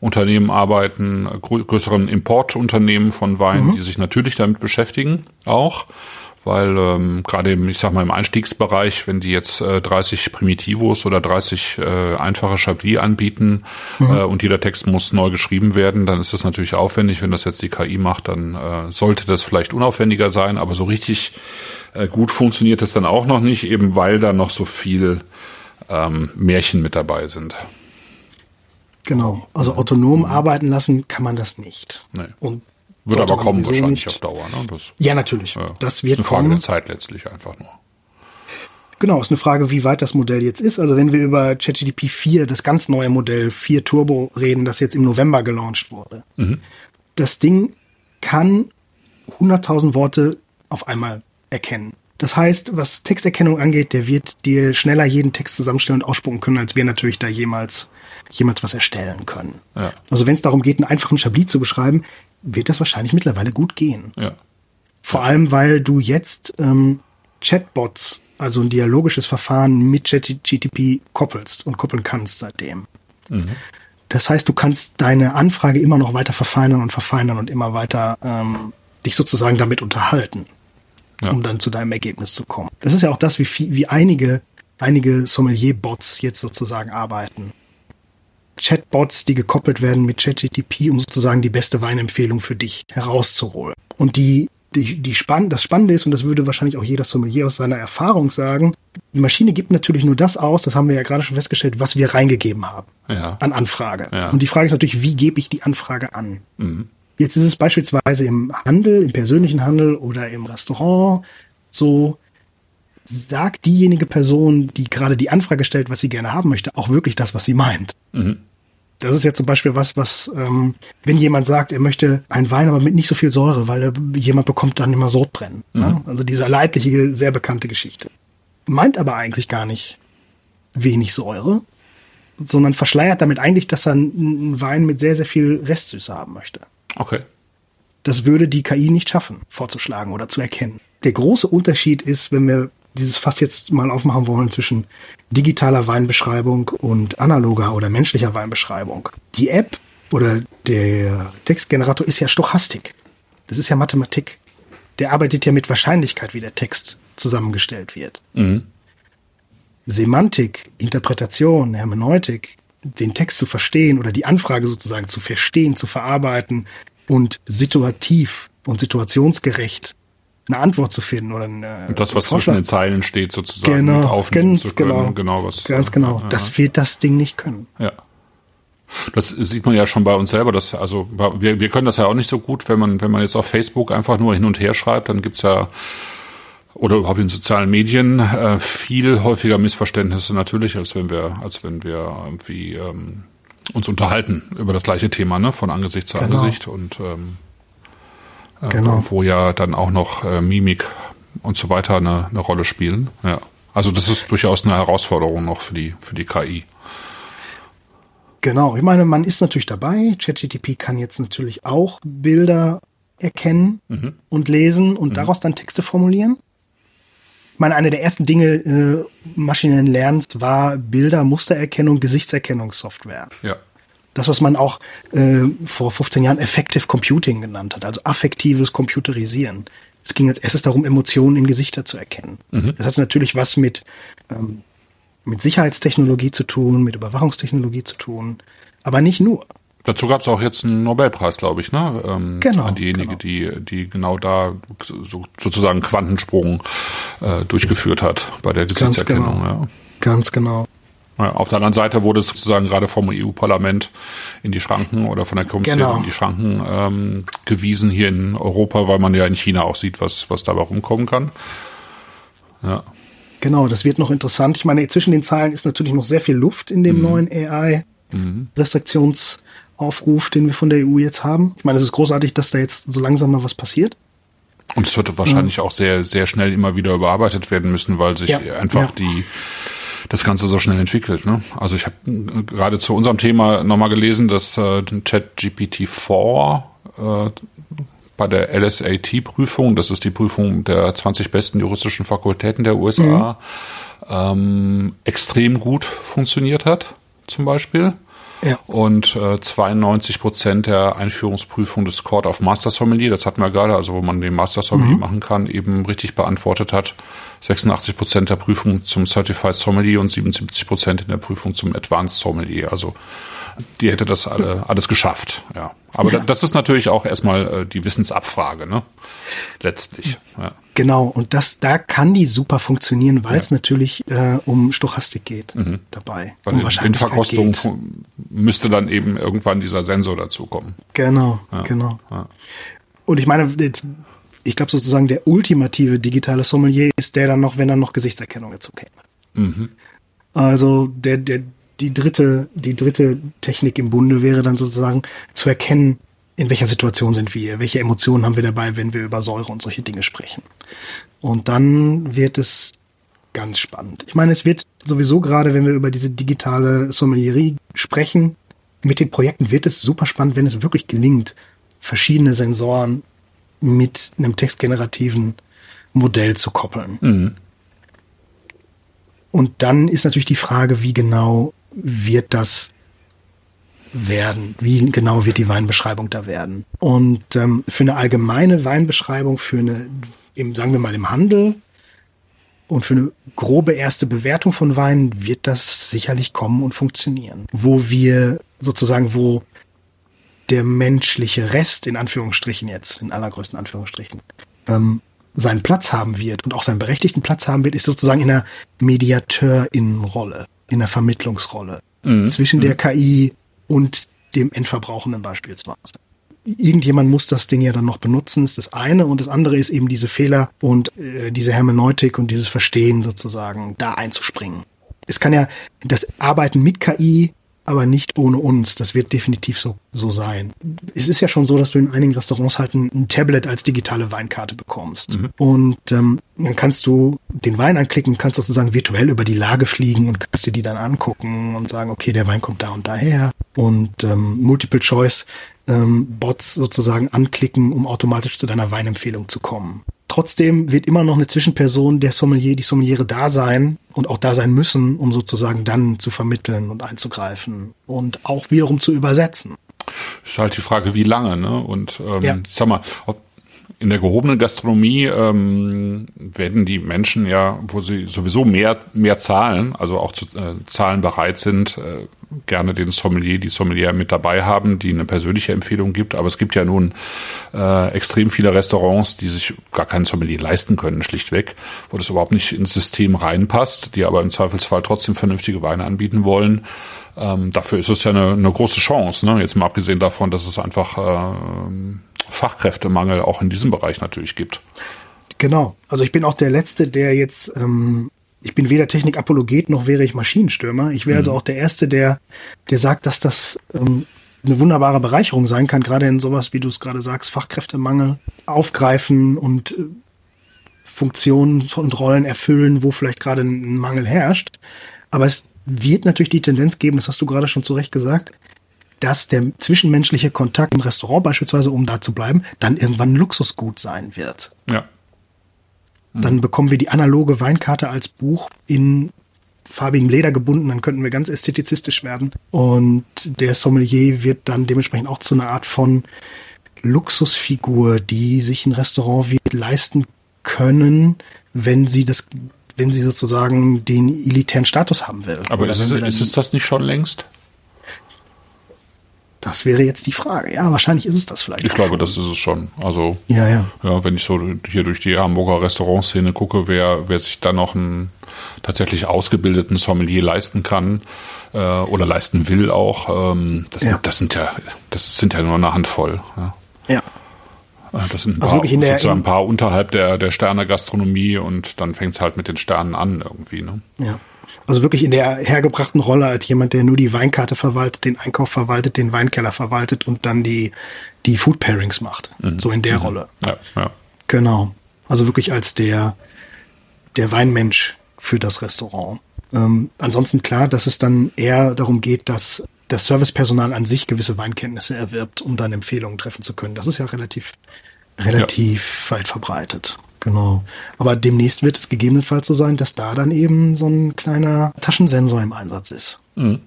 Unternehmen arbeiten, größeren Importunternehmen von Wein, mhm. die sich natürlich damit beschäftigen auch weil ähm, gerade im, ich sag mal, im Einstiegsbereich, wenn die jetzt äh, 30 Primitivos oder 30 äh, einfache Chablis anbieten mhm. äh, und jeder Text muss neu geschrieben werden, dann ist das natürlich aufwendig. Wenn das jetzt die KI macht, dann äh, sollte das vielleicht unaufwendiger sein, aber so richtig äh, gut funktioniert es dann auch noch nicht, eben weil da noch so viel ähm, Märchen mit dabei sind. Genau, also autonom mhm. arbeiten lassen kann man das nicht. Nee. Und wird aber kommen wahrscheinlich auf Dauer. Ne? Das, ja, natürlich. Ja, das wird ist eine Frage kommen. der Zeit letztlich einfach nur. Genau, ist eine Frage, wie weit das Modell jetzt ist. Also wenn wir über ChatGPT 4, das ganz neue Modell 4 Turbo reden, das jetzt im November gelauncht wurde. Mhm. Das Ding kann 100.000 Worte auf einmal erkennen. Das heißt, was Texterkennung angeht, der wird dir schneller jeden Text zusammenstellen und ausspucken können, als wir natürlich da jemals, jemals was erstellen können. Ja. Also wenn es darum geht, einen einfachen Chablis zu beschreiben, wird das wahrscheinlich mittlerweile gut gehen. Ja. Vor allem, weil du jetzt ähm, Chatbots, also ein dialogisches Verfahren mit ChatGTP koppelst und koppeln kannst seitdem. Mhm. Das heißt, du kannst deine Anfrage immer noch weiter verfeinern und verfeinern und immer weiter ähm, dich sozusagen damit unterhalten, ja. um dann zu deinem Ergebnis zu kommen. Das ist ja auch das, wie, viel, wie einige, einige Sommelier-Bots jetzt sozusagen arbeiten. Chatbots, die gekoppelt werden mit ChatGTP, um sozusagen die beste Weinempfehlung für dich herauszuholen. Und die, die, die spann das Spannende ist, und das würde wahrscheinlich auch jeder Sommelier aus seiner Erfahrung sagen, die Maschine gibt natürlich nur das aus, das haben wir ja gerade schon festgestellt, was wir reingegeben haben ja. an Anfrage. Ja. Und die Frage ist natürlich, wie gebe ich die Anfrage an? Mhm. Jetzt ist es beispielsweise im Handel, im persönlichen Handel oder im Restaurant so, sagt diejenige Person, die gerade die Anfrage stellt, was sie gerne haben möchte, auch wirklich das, was sie meint. Mhm. Das ist ja zum Beispiel was, was, ähm, wenn jemand sagt, er möchte einen Wein, aber mit nicht so viel Säure, weil er, jemand bekommt dann immer Sodbrennen. Ne? Mhm. Ne? Also diese leidliche, sehr bekannte Geschichte. Meint aber eigentlich gar nicht wenig Säure, sondern verschleiert damit eigentlich, dass er einen Wein mit sehr, sehr viel Restsüße haben möchte. Okay. Das würde die KI nicht schaffen, vorzuschlagen oder zu erkennen. Der große Unterschied ist, wenn wir dieses Fass jetzt mal aufmachen wollen zwischen digitaler Weinbeschreibung und analoger oder menschlicher Weinbeschreibung. Die App oder der Textgenerator ist ja Stochastik. Das ist ja Mathematik. Der arbeitet ja mit Wahrscheinlichkeit, wie der Text zusammengestellt wird. Mhm. Semantik, Interpretation, Hermeneutik, den Text zu verstehen oder die Anfrage sozusagen zu verstehen, zu verarbeiten und situativ und situationsgerecht eine Antwort zu finden oder eine, und das, was zwischen den Zeilen steht, sozusagen genau, aufnehmen ganz zu können. Genau, genau was, ganz genau. Ja. Das wird das Ding nicht können. Ja. Das sieht man ja schon bei uns selber. Dass, also wir, wir können das ja auch nicht so gut, wenn man, wenn man jetzt auf Facebook einfach nur hin und her schreibt, dann gibt's ja oder überhaupt in sozialen Medien äh, viel häufiger Missverständnisse natürlich, als wenn wir, als wenn wir irgendwie ähm, uns unterhalten über das gleiche Thema, ne, von Angesicht zu genau. Angesicht und ähm, äh, genau. wo ja dann auch noch äh, Mimik und so weiter eine, eine Rolle spielen. Ja. Also das ist durchaus eine Herausforderung noch für die, für die KI. Genau, ich meine, man ist natürlich dabei. ChatGTP kann jetzt natürlich auch Bilder erkennen mhm. und lesen und mhm. daraus dann Texte formulieren. Ich meine, eine der ersten Dinge äh, maschinellen Lernens war Bilder, Mustererkennung, Gesichtserkennungssoftware. Ja. Das, was man auch äh, vor 15 Jahren Effective Computing genannt hat, also affektives Computerisieren. Es ging als erstes darum, Emotionen in Gesichter zu erkennen. Mhm. Das hat natürlich was mit ähm, mit Sicherheitstechnologie zu tun, mit Überwachungstechnologie zu tun, aber nicht nur. Dazu gab es auch jetzt einen Nobelpreis, glaube ich, ne? Ähm, genau. An diejenige, genau. die, die genau da so, sozusagen Quantensprung äh, durchgeführt hat bei der Gesichtserkennung. Ganz genau. Ja. Ganz genau. Ja, auf der anderen Seite wurde es sozusagen gerade vom EU-Parlament in die Schranken oder von der Kommission genau. in die Schranken ähm, gewiesen hier in Europa, weil man ja in China auch sieht, was, was dabei rumkommen kann. Ja. Genau, das wird noch interessant. Ich meine, zwischen den Zeilen ist natürlich noch sehr viel Luft in dem mhm. neuen AI-Restriktionsaufruf, den wir von der EU jetzt haben. Ich meine, es ist großartig, dass da jetzt so langsam mal was passiert. Und es wird wahrscheinlich mhm. auch sehr, sehr schnell immer wieder überarbeitet werden müssen, weil sich ja. einfach ja. die das Ganze so schnell entwickelt. Ne? Also ich habe gerade zu unserem Thema nochmal gelesen, dass äh, ChatGPT 4 äh, bei der LSAT-Prüfung, das ist die Prüfung der 20 besten juristischen Fakultäten der USA, mhm. ähm, extrem gut funktioniert hat, zum Beispiel. Ja. Und äh, 92 Prozent der Einführungsprüfung des Court of Master Sommelier, das hatten wir gerade, also wo man den Master Sommelier mhm. machen kann, eben richtig beantwortet hat. 86 Prozent der Prüfung zum Certified Sommelier und 77 Prozent in der Prüfung zum Advanced Sommelier. Also die hätte das alle, alles geschafft. Ja. Aber ja. das ist natürlich auch erstmal äh, die Wissensabfrage, ne? Letztlich. Ja. Genau, und das, da kann die super funktionieren, weil ja. es natürlich äh, um Stochastik geht mhm. dabei. Weil um in Verkostung geht. müsste dann eben irgendwann dieser Sensor dazukommen. Genau, genau. Und ich meine, ich glaube sozusagen der ultimative digitale Sommelier ist der dann noch, wenn dann noch Gesichtserkennung dazu käme. Mhm. Also der, der, die dritte, die dritte Technik im Bunde wäre dann sozusagen zu erkennen, in welcher Situation sind wir, welche Emotionen haben wir dabei, wenn wir über Säure und solche Dinge sprechen. Und dann wird es ganz spannend. Ich meine, es wird sowieso gerade, wenn wir über diese digitale Sommelierie sprechen, mit den Projekten wird es super spannend, wenn es wirklich gelingt, verschiedene Sensoren mit einem textgenerativen Modell zu koppeln. Mhm. Und dann ist natürlich die Frage, wie genau wird das werden? Wie genau wird die Weinbeschreibung da werden? Und ähm, für eine allgemeine Weinbeschreibung, für eine, im, sagen wir mal im Handel und für eine grobe erste Bewertung von Weinen wird das sicherlich kommen und funktionieren. Wo wir sozusagen, wo der menschliche Rest, in Anführungsstrichen jetzt, in allergrößten Anführungsstrichen, ähm, seinen Platz haben wird und auch seinen berechtigten Platz haben wird, ist sozusagen in einer Mediateurinnenrolle in der Vermittlungsrolle mhm. zwischen der mhm. KI und dem Endverbrauchenden beispielsweise. Irgendjemand muss das Ding ja dann noch benutzen, ist das eine. Und das andere ist eben diese Fehler und äh, diese Hermeneutik und dieses Verstehen sozusagen da einzuspringen. Es kann ja das Arbeiten mit KI aber nicht ohne uns. Das wird definitiv so, so sein. Es ist ja schon so, dass du in einigen Restaurants halt ein, ein Tablet als digitale Weinkarte bekommst. Mhm. Und ähm, dann kannst du den Wein anklicken, kannst sozusagen virtuell über die Lage fliegen und kannst dir die dann angucken und sagen, okay, der Wein kommt da und daher. Und ähm, Multiple Choice ähm, Bots sozusagen anklicken, um automatisch zu deiner Weinempfehlung zu kommen. Trotzdem wird immer noch eine Zwischenperson der Sommelier, die Sommeliere da sein und auch da sein müssen, um sozusagen dann zu vermitteln und einzugreifen und auch wiederum zu übersetzen. Ist halt die Frage, wie lange, ne? Und ähm, ja. ich sag mal, ob, in der gehobenen Gastronomie ähm, werden die Menschen ja, wo sie sowieso mehr mehr zahlen, also auch zu äh, zahlen bereit sind, äh, gerne den Sommelier, die Sommelier mit dabei haben, die eine persönliche Empfehlung gibt. Aber es gibt ja nun äh, extrem viele Restaurants, die sich gar keinen Sommelier leisten können, schlichtweg, wo das überhaupt nicht ins System reinpasst, die aber im Zweifelsfall trotzdem vernünftige Weine anbieten wollen. Ähm, dafür ist es ja eine, eine große Chance, ne? jetzt mal abgesehen davon, dass es einfach äh, Fachkräftemangel auch in diesem Bereich natürlich gibt. Genau. Also ich bin auch der Letzte, der jetzt, ähm, ich bin weder Technikapologet noch wäre ich Maschinenstürmer. Ich wäre also mhm. also auch der Erste, der, der sagt, dass das ähm, eine wunderbare Bereicherung sein kann, gerade in sowas, wie du es gerade sagst, Fachkräftemangel aufgreifen und äh, Funktionen und Rollen erfüllen, wo vielleicht gerade ein Mangel herrscht. Aber es wird natürlich die Tendenz geben, das hast du gerade schon zu Recht gesagt, dass der zwischenmenschliche Kontakt im Restaurant beispielsweise, um da zu bleiben, dann irgendwann ein Luxusgut sein wird. Ja. Mhm. Dann bekommen wir die analoge Weinkarte als Buch in farbigem Leder gebunden, dann könnten wir ganz ästhetizistisch werden. Und der Sommelier wird dann dementsprechend auch zu einer Art von Luxusfigur, die sich ein Restaurant wird leisten können, wenn sie das, wenn sie sozusagen den elitären Status haben will. Aber ist es, ist es das nicht schon längst? Das wäre jetzt die Frage. Ja, wahrscheinlich ist es das vielleicht. Ich glaube, das ist es schon. Also, ja, ja. Ja, wenn ich so hier durch die Hamburger Restaurantszene gucke, wer, wer sich da noch einen tatsächlich ausgebildeten Sommelier leisten kann, äh, oder leisten will auch, ähm, das, ja. das sind ja, das sind ja nur eine Handvoll. Ja. ja. Äh, das sind ein also paar, in der, sozusagen ein paar unterhalb der, der Sterne Gastronomie und dann fängt es halt mit den Sternen an irgendwie, ne? Ja. Also wirklich in der hergebrachten Rolle als jemand, der nur die Weinkarte verwaltet, den Einkauf verwaltet, den Weinkeller verwaltet und dann die, die Food Pairings macht. Mhm. So in der mhm. Rolle. Ja, ja. Genau. Also wirklich als der, der Weinmensch für das Restaurant. Ähm, ansonsten klar, dass es dann eher darum geht, dass das Servicepersonal an sich gewisse Weinkenntnisse erwirbt, um dann Empfehlungen treffen zu können. Das ist ja relativ, relativ ja. weit verbreitet. Genau. Aber demnächst wird es gegebenenfalls so sein, dass da dann eben so ein kleiner Taschensensor im Einsatz ist. Mhm.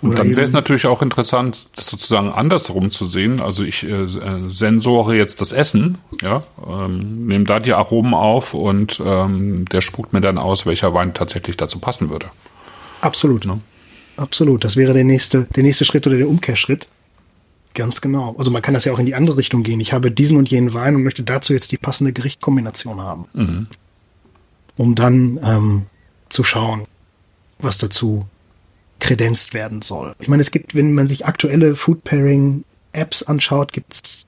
Und Oder dann wäre es natürlich auch interessant, das sozusagen andersrum zu sehen. Also ich äh, sensore jetzt das Essen, ja, ähm, nehme da die Aromen auf und ähm, der spuckt mir dann aus, welcher Wein tatsächlich dazu passen würde. Absolut. Ja. Absolut. Das wäre der nächste, der nächste Schritt oder der Umkehrschritt. Ganz genau. Also man kann das ja auch in die andere Richtung gehen. Ich habe diesen und jenen Wein und möchte dazu jetzt die passende Gerichtkombination haben. Mhm. Um dann ähm, zu schauen, was dazu kredenzt werden soll. Ich meine, es gibt, wenn man sich aktuelle Food Pairing Apps anschaut, gibt es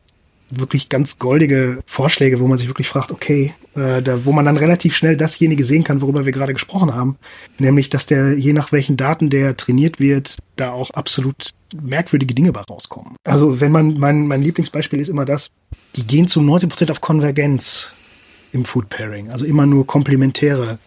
wirklich ganz goldige Vorschläge, wo man sich wirklich fragt, okay, äh, da, wo man dann relativ schnell dasjenige sehen kann, worüber wir gerade gesprochen haben, nämlich, dass der je nach welchen Daten der trainiert wird, da auch absolut merkwürdige Dinge bei rauskommen. Also wenn man, mein, mein Lieblingsbeispiel ist immer das, die gehen zu 90 Prozent auf Konvergenz im Food Pairing, also immer nur komplementäre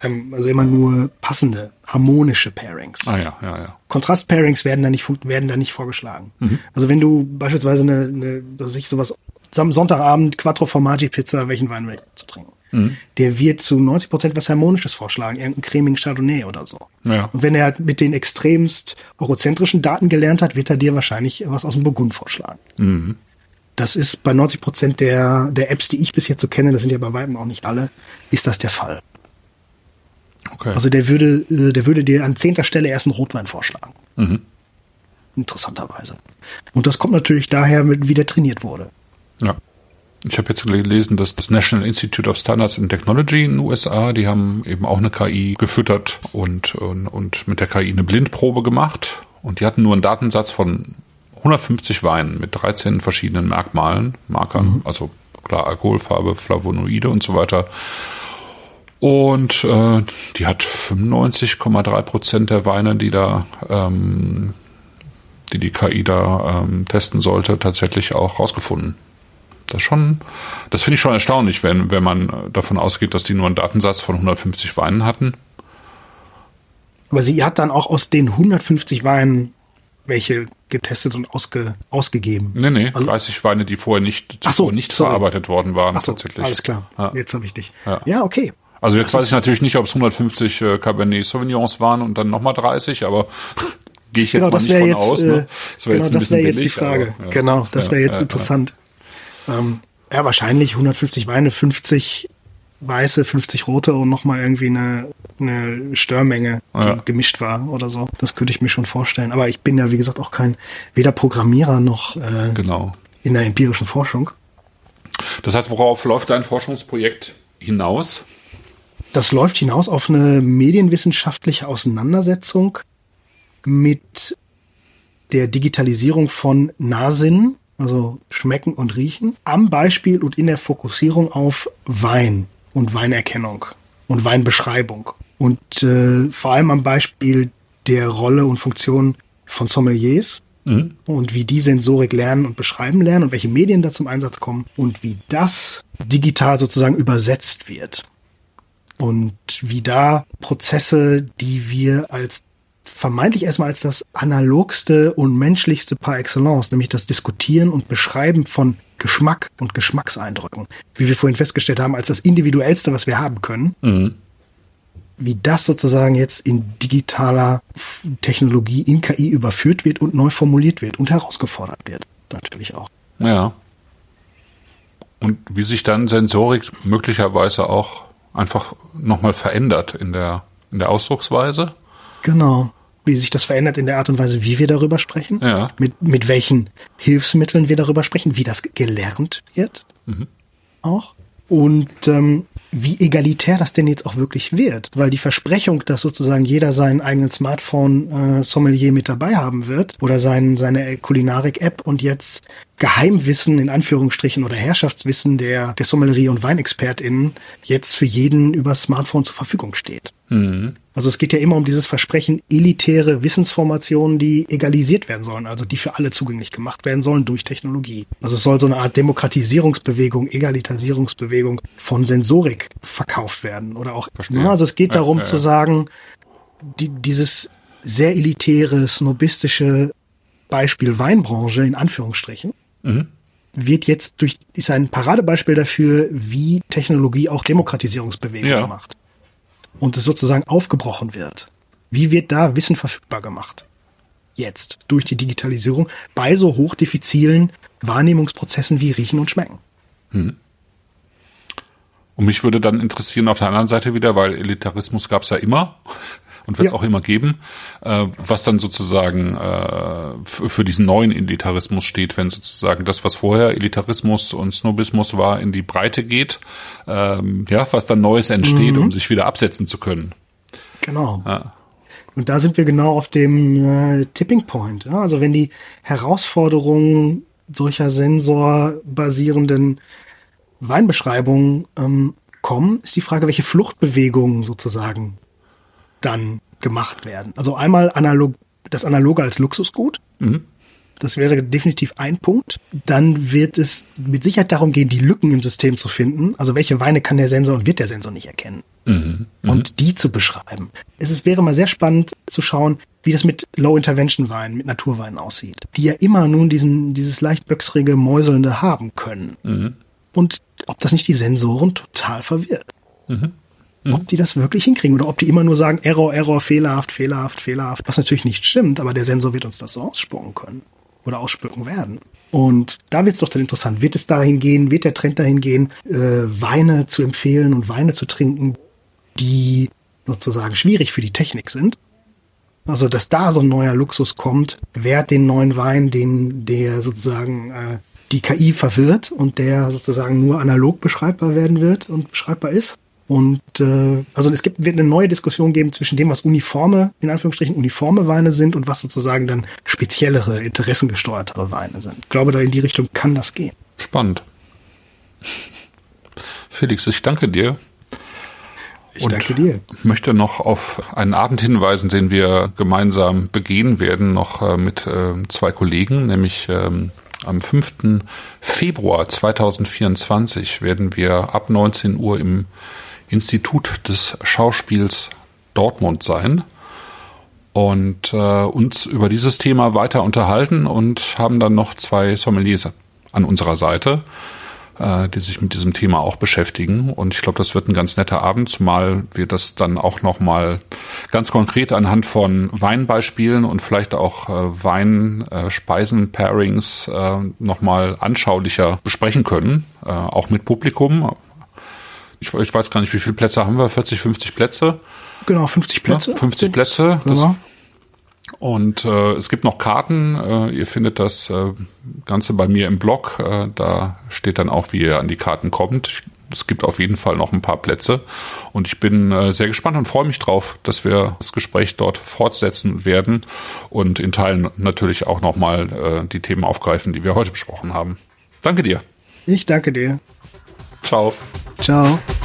also immer nur passende, harmonische Pairings. Ah ja, ja, ja. Kontrast-Pairings werden da nicht, werden da nicht vorgeschlagen. Mhm. Also wenn du beispielsweise eine, eine was ich sowas, Sonntagabend Quattro Formaggi Pizza, welchen Wein will ich zu trinken? Mhm. Der wird zu 90 Prozent was Harmonisches vorschlagen, irgendeinen cremigen Chardonnay oder so. Ja. Und wenn er mit den extremst eurozentrischen Daten gelernt hat, wird er dir wahrscheinlich was aus dem Burgund vorschlagen. Mhm. Das ist bei 90 Prozent der, der Apps, die ich bis jetzt so kenne, das sind ja bei weitem auch nicht alle, ist das der Fall. Okay. Also der würde, äh, der würde dir an zehnter Stelle erst einen Rotwein vorschlagen. Mhm. Interessanterweise. Und das kommt natürlich daher, wie der trainiert wurde. Ja. Ich habe jetzt gelesen, dass das National Institute of Standards and Technology in den USA, die haben eben auch eine KI gefüttert und, und, und mit der KI eine Blindprobe gemacht. Und die hatten nur einen Datensatz von 150 Weinen mit 13 verschiedenen Merkmalen, Markern, mhm. also klar Alkoholfarbe, Flavonoide und so weiter. Und äh, die hat 95,3 Prozent der Weine, die da, ähm, die die KI da ähm, testen sollte, tatsächlich auch rausgefunden. Das schon, das finde ich schon erstaunlich, wenn, wenn man davon ausgeht, dass die nur einen Datensatz von 150 Weinen hatten. Aber sie hat dann auch aus den 150 Weinen welche getestet und ausge, ausgegeben. Nee, nee, also, 30 Weine, die vorher nicht, zuvor so, nicht sorry. verarbeitet worden waren, so, tatsächlich. Alles klar, ja. jetzt habe ich dich. Ja. ja, okay. Also jetzt das weiß ich natürlich nicht, ob es 150 äh, Cabernet Sauvignons waren und dann nochmal 30, aber gehe ich jetzt genau, mal nicht von jetzt, aus. Ne? Das wäre genau, jetzt, das wär jetzt die Frage. Aber, ja. Genau, das wäre jetzt ja, interessant. Ähm, Ja, wahrscheinlich 150 Weine, 50 weiße, 50 rote und nochmal irgendwie eine, eine Störmenge, die ja. gemischt war oder so. Das könnte ich mir schon vorstellen. Aber ich bin ja, wie gesagt, auch kein weder Programmierer noch äh, genau. in der empirischen Forschung. Das heißt, worauf läuft dein Forschungsprojekt hinaus? Das läuft hinaus auf eine medienwissenschaftliche Auseinandersetzung mit der Digitalisierung von Nahsinnen, also Schmecken und Riechen, am Beispiel und in der Fokussierung auf Wein und Weinerkennung und Weinbeschreibung. Und äh, vor allem am Beispiel der Rolle und Funktion von Sommeliers mhm. und wie die Sensorik lernen und beschreiben lernen und welche Medien da zum Einsatz kommen und wie das digital sozusagen übersetzt wird. Und wie da Prozesse, die wir als vermeintlich erstmal als das analogste und menschlichste par excellence, nämlich das Diskutieren und Beschreiben von Geschmack und Geschmackseindrücken, wie wir vorhin festgestellt haben, als das individuellste, was wir haben können, mhm. wie das sozusagen jetzt in digitaler Technologie, in KI überführt wird und neu formuliert wird und herausgefordert wird, natürlich auch. Ja. Und wie sich dann Sensorik möglicherweise auch einfach nochmal verändert in der, in der Ausdrucksweise? Genau wie sich das verändert in der Art und Weise, wie wir darüber sprechen, ja. mit, mit welchen Hilfsmitteln wir darüber sprechen, wie das gelernt wird mhm. auch. Und ähm, wie egalitär das denn jetzt auch wirklich wird, weil die Versprechung, dass sozusagen jeder seinen eigenen Smartphone-Sommelier mit dabei haben wird oder sein, seine Kulinarik-App und jetzt Geheimwissen in Anführungsstrichen oder Herrschaftswissen der, der Sommelerie und WeinexpertInnen jetzt für jeden über Smartphone zur Verfügung steht. Mhm. Also es geht ja immer um dieses Versprechen, elitäre Wissensformationen, die egalisiert werden sollen, also die für alle zugänglich gemacht werden sollen durch Technologie. Also es soll so eine Art Demokratisierungsbewegung, Egalitarisierungsbewegung von Sensorik verkauft werden oder auch. Verstehe. Ja, also es geht darum ja, ja, zu sagen, die, dieses sehr elitäre, snobistische Beispiel Weinbranche in Anführungsstrichen mhm. wird jetzt durch ist ein Paradebeispiel dafür, wie Technologie auch Demokratisierungsbewegungen macht und es sozusagen aufgebrochen wird. Wie wird da Wissen verfügbar gemacht? Jetzt durch die Digitalisierung bei so hochdiffizilen Wahrnehmungsprozessen wie Riechen und Schmecken. Hm. Und mich würde dann interessieren auf der anderen Seite wieder, weil Elitarismus gab es ja immer und wird es ja. auch immer geben, äh, was dann sozusagen äh, für diesen neuen Elitarismus steht, wenn sozusagen das, was vorher Elitarismus und Snobismus war, in die Breite geht, ähm, ja, was dann Neues entsteht, mhm. um sich wieder absetzen zu können. Genau. Ja. Und da sind wir genau auf dem äh, Tipping Point. Ja? Also wenn die Herausforderungen solcher sensorbasierenden Weinbeschreibungen ähm, kommen, ist die Frage, welche Fluchtbewegungen sozusagen dann gemacht werden. Also einmal analog, das Analoge als Luxusgut. Mhm. Das wäre definitiv ein Punkt. Dann wird es mit Sicherheit darum gehen, die Lücken im System zu finden. Also welche Weine kann der Sensor und wird der Sensor nicht erkennen? Mhm. Mhm. Und die zu beschreiben. Es ist, wäre mal sehr spannend zu schauen, wie das mit Low-Intervention-Weinen, mit Naturweinen aussieht. Die ja immer nun diesen, dieses leicht böcksrige, mäuselnde haben können. Mhm. Und ob das nicht die Sensoren total verwirrt. Mhm ob die das wirklich hinkriegen oder ob die immer nur sagen, Error, Error, fehlerhaft, fehlerhaft, fehlerhaft, was natürlich nicht stimmt, aber der Sensor wird uns das so ausspucken können oder ausspucken werden. Und da wird es doch dann interessant. Wird es dahin gehen, wird der Trend dahin gehen, äh, Weine zu empfehlen und Weine zu trinken, die sozusagen schwierig für die Technik sind? Also, dass da so ein neuer Luxus kommt, wert den neuen Wein, den der sozusagen äh, die KI verwirrt und der sozusagen nur analog beschreibbar werden wird und beschreibbar ist. Und äh, also es gibt, wird eine neue Diskussion geben zwischen dem, was uniforme, in Anführungsstrichen uniforme Weine sind und was sozusagen dann speziellere, interessengesteuertere Weine sind. Ich glaube, da in die Richtung kann das gehen. Spannend. Felix, ich danke dir. Ich und danke dir. möchte noch auf einen Abend hinweisen, den wir gemeinsam begehen werden, noch äh, mit äh, zwei Kollegen, nämlich ähm, am 5. Februar 2024 werden wir ab 19 Uhr im Institut des Schauspiels Dortmund sein und äh, uns über dieses Thema weiter unterhalten und haben dann noch zwei Sommeliers an unserer Seite. äh, die sich mit diesem Thema auch beschäftigen. Und ich glaube, das wird ein ganz netter Abend, zumal wir das dann auch nochmal ganz konkret anhand von Weinbeispielen und vielleicht auch äh, Wein-Speisen-Pairings äh, äh, nochmal anschaulicher besprechen können, äh, auch mit Publikum. Ich, ich, weiß gar nicht, wie viele Plätze haben wir? 40, 50 Plätze? Genau, 50 Plätze. Ja, 50 Plätze. Das, genau. Und äh, es gibt noch Karten. Äh, ihr findet das äh, Ganze bei mir im Blog. Äh, da steht dann auch, wie ihr an die Karten kommt. Es gibt auf jeden Fall noch ein paar Plätze. Und ich bin äh, sehr gespannt und freue mich drauf, dass wir das Gespräch dort fortsetzen werden und in Teilen natürlich auch nochmal äh, die Themen aufgreifen, die wir heute besprochen haben. Danke dir. Ich danke dir. Ciao. Ciao.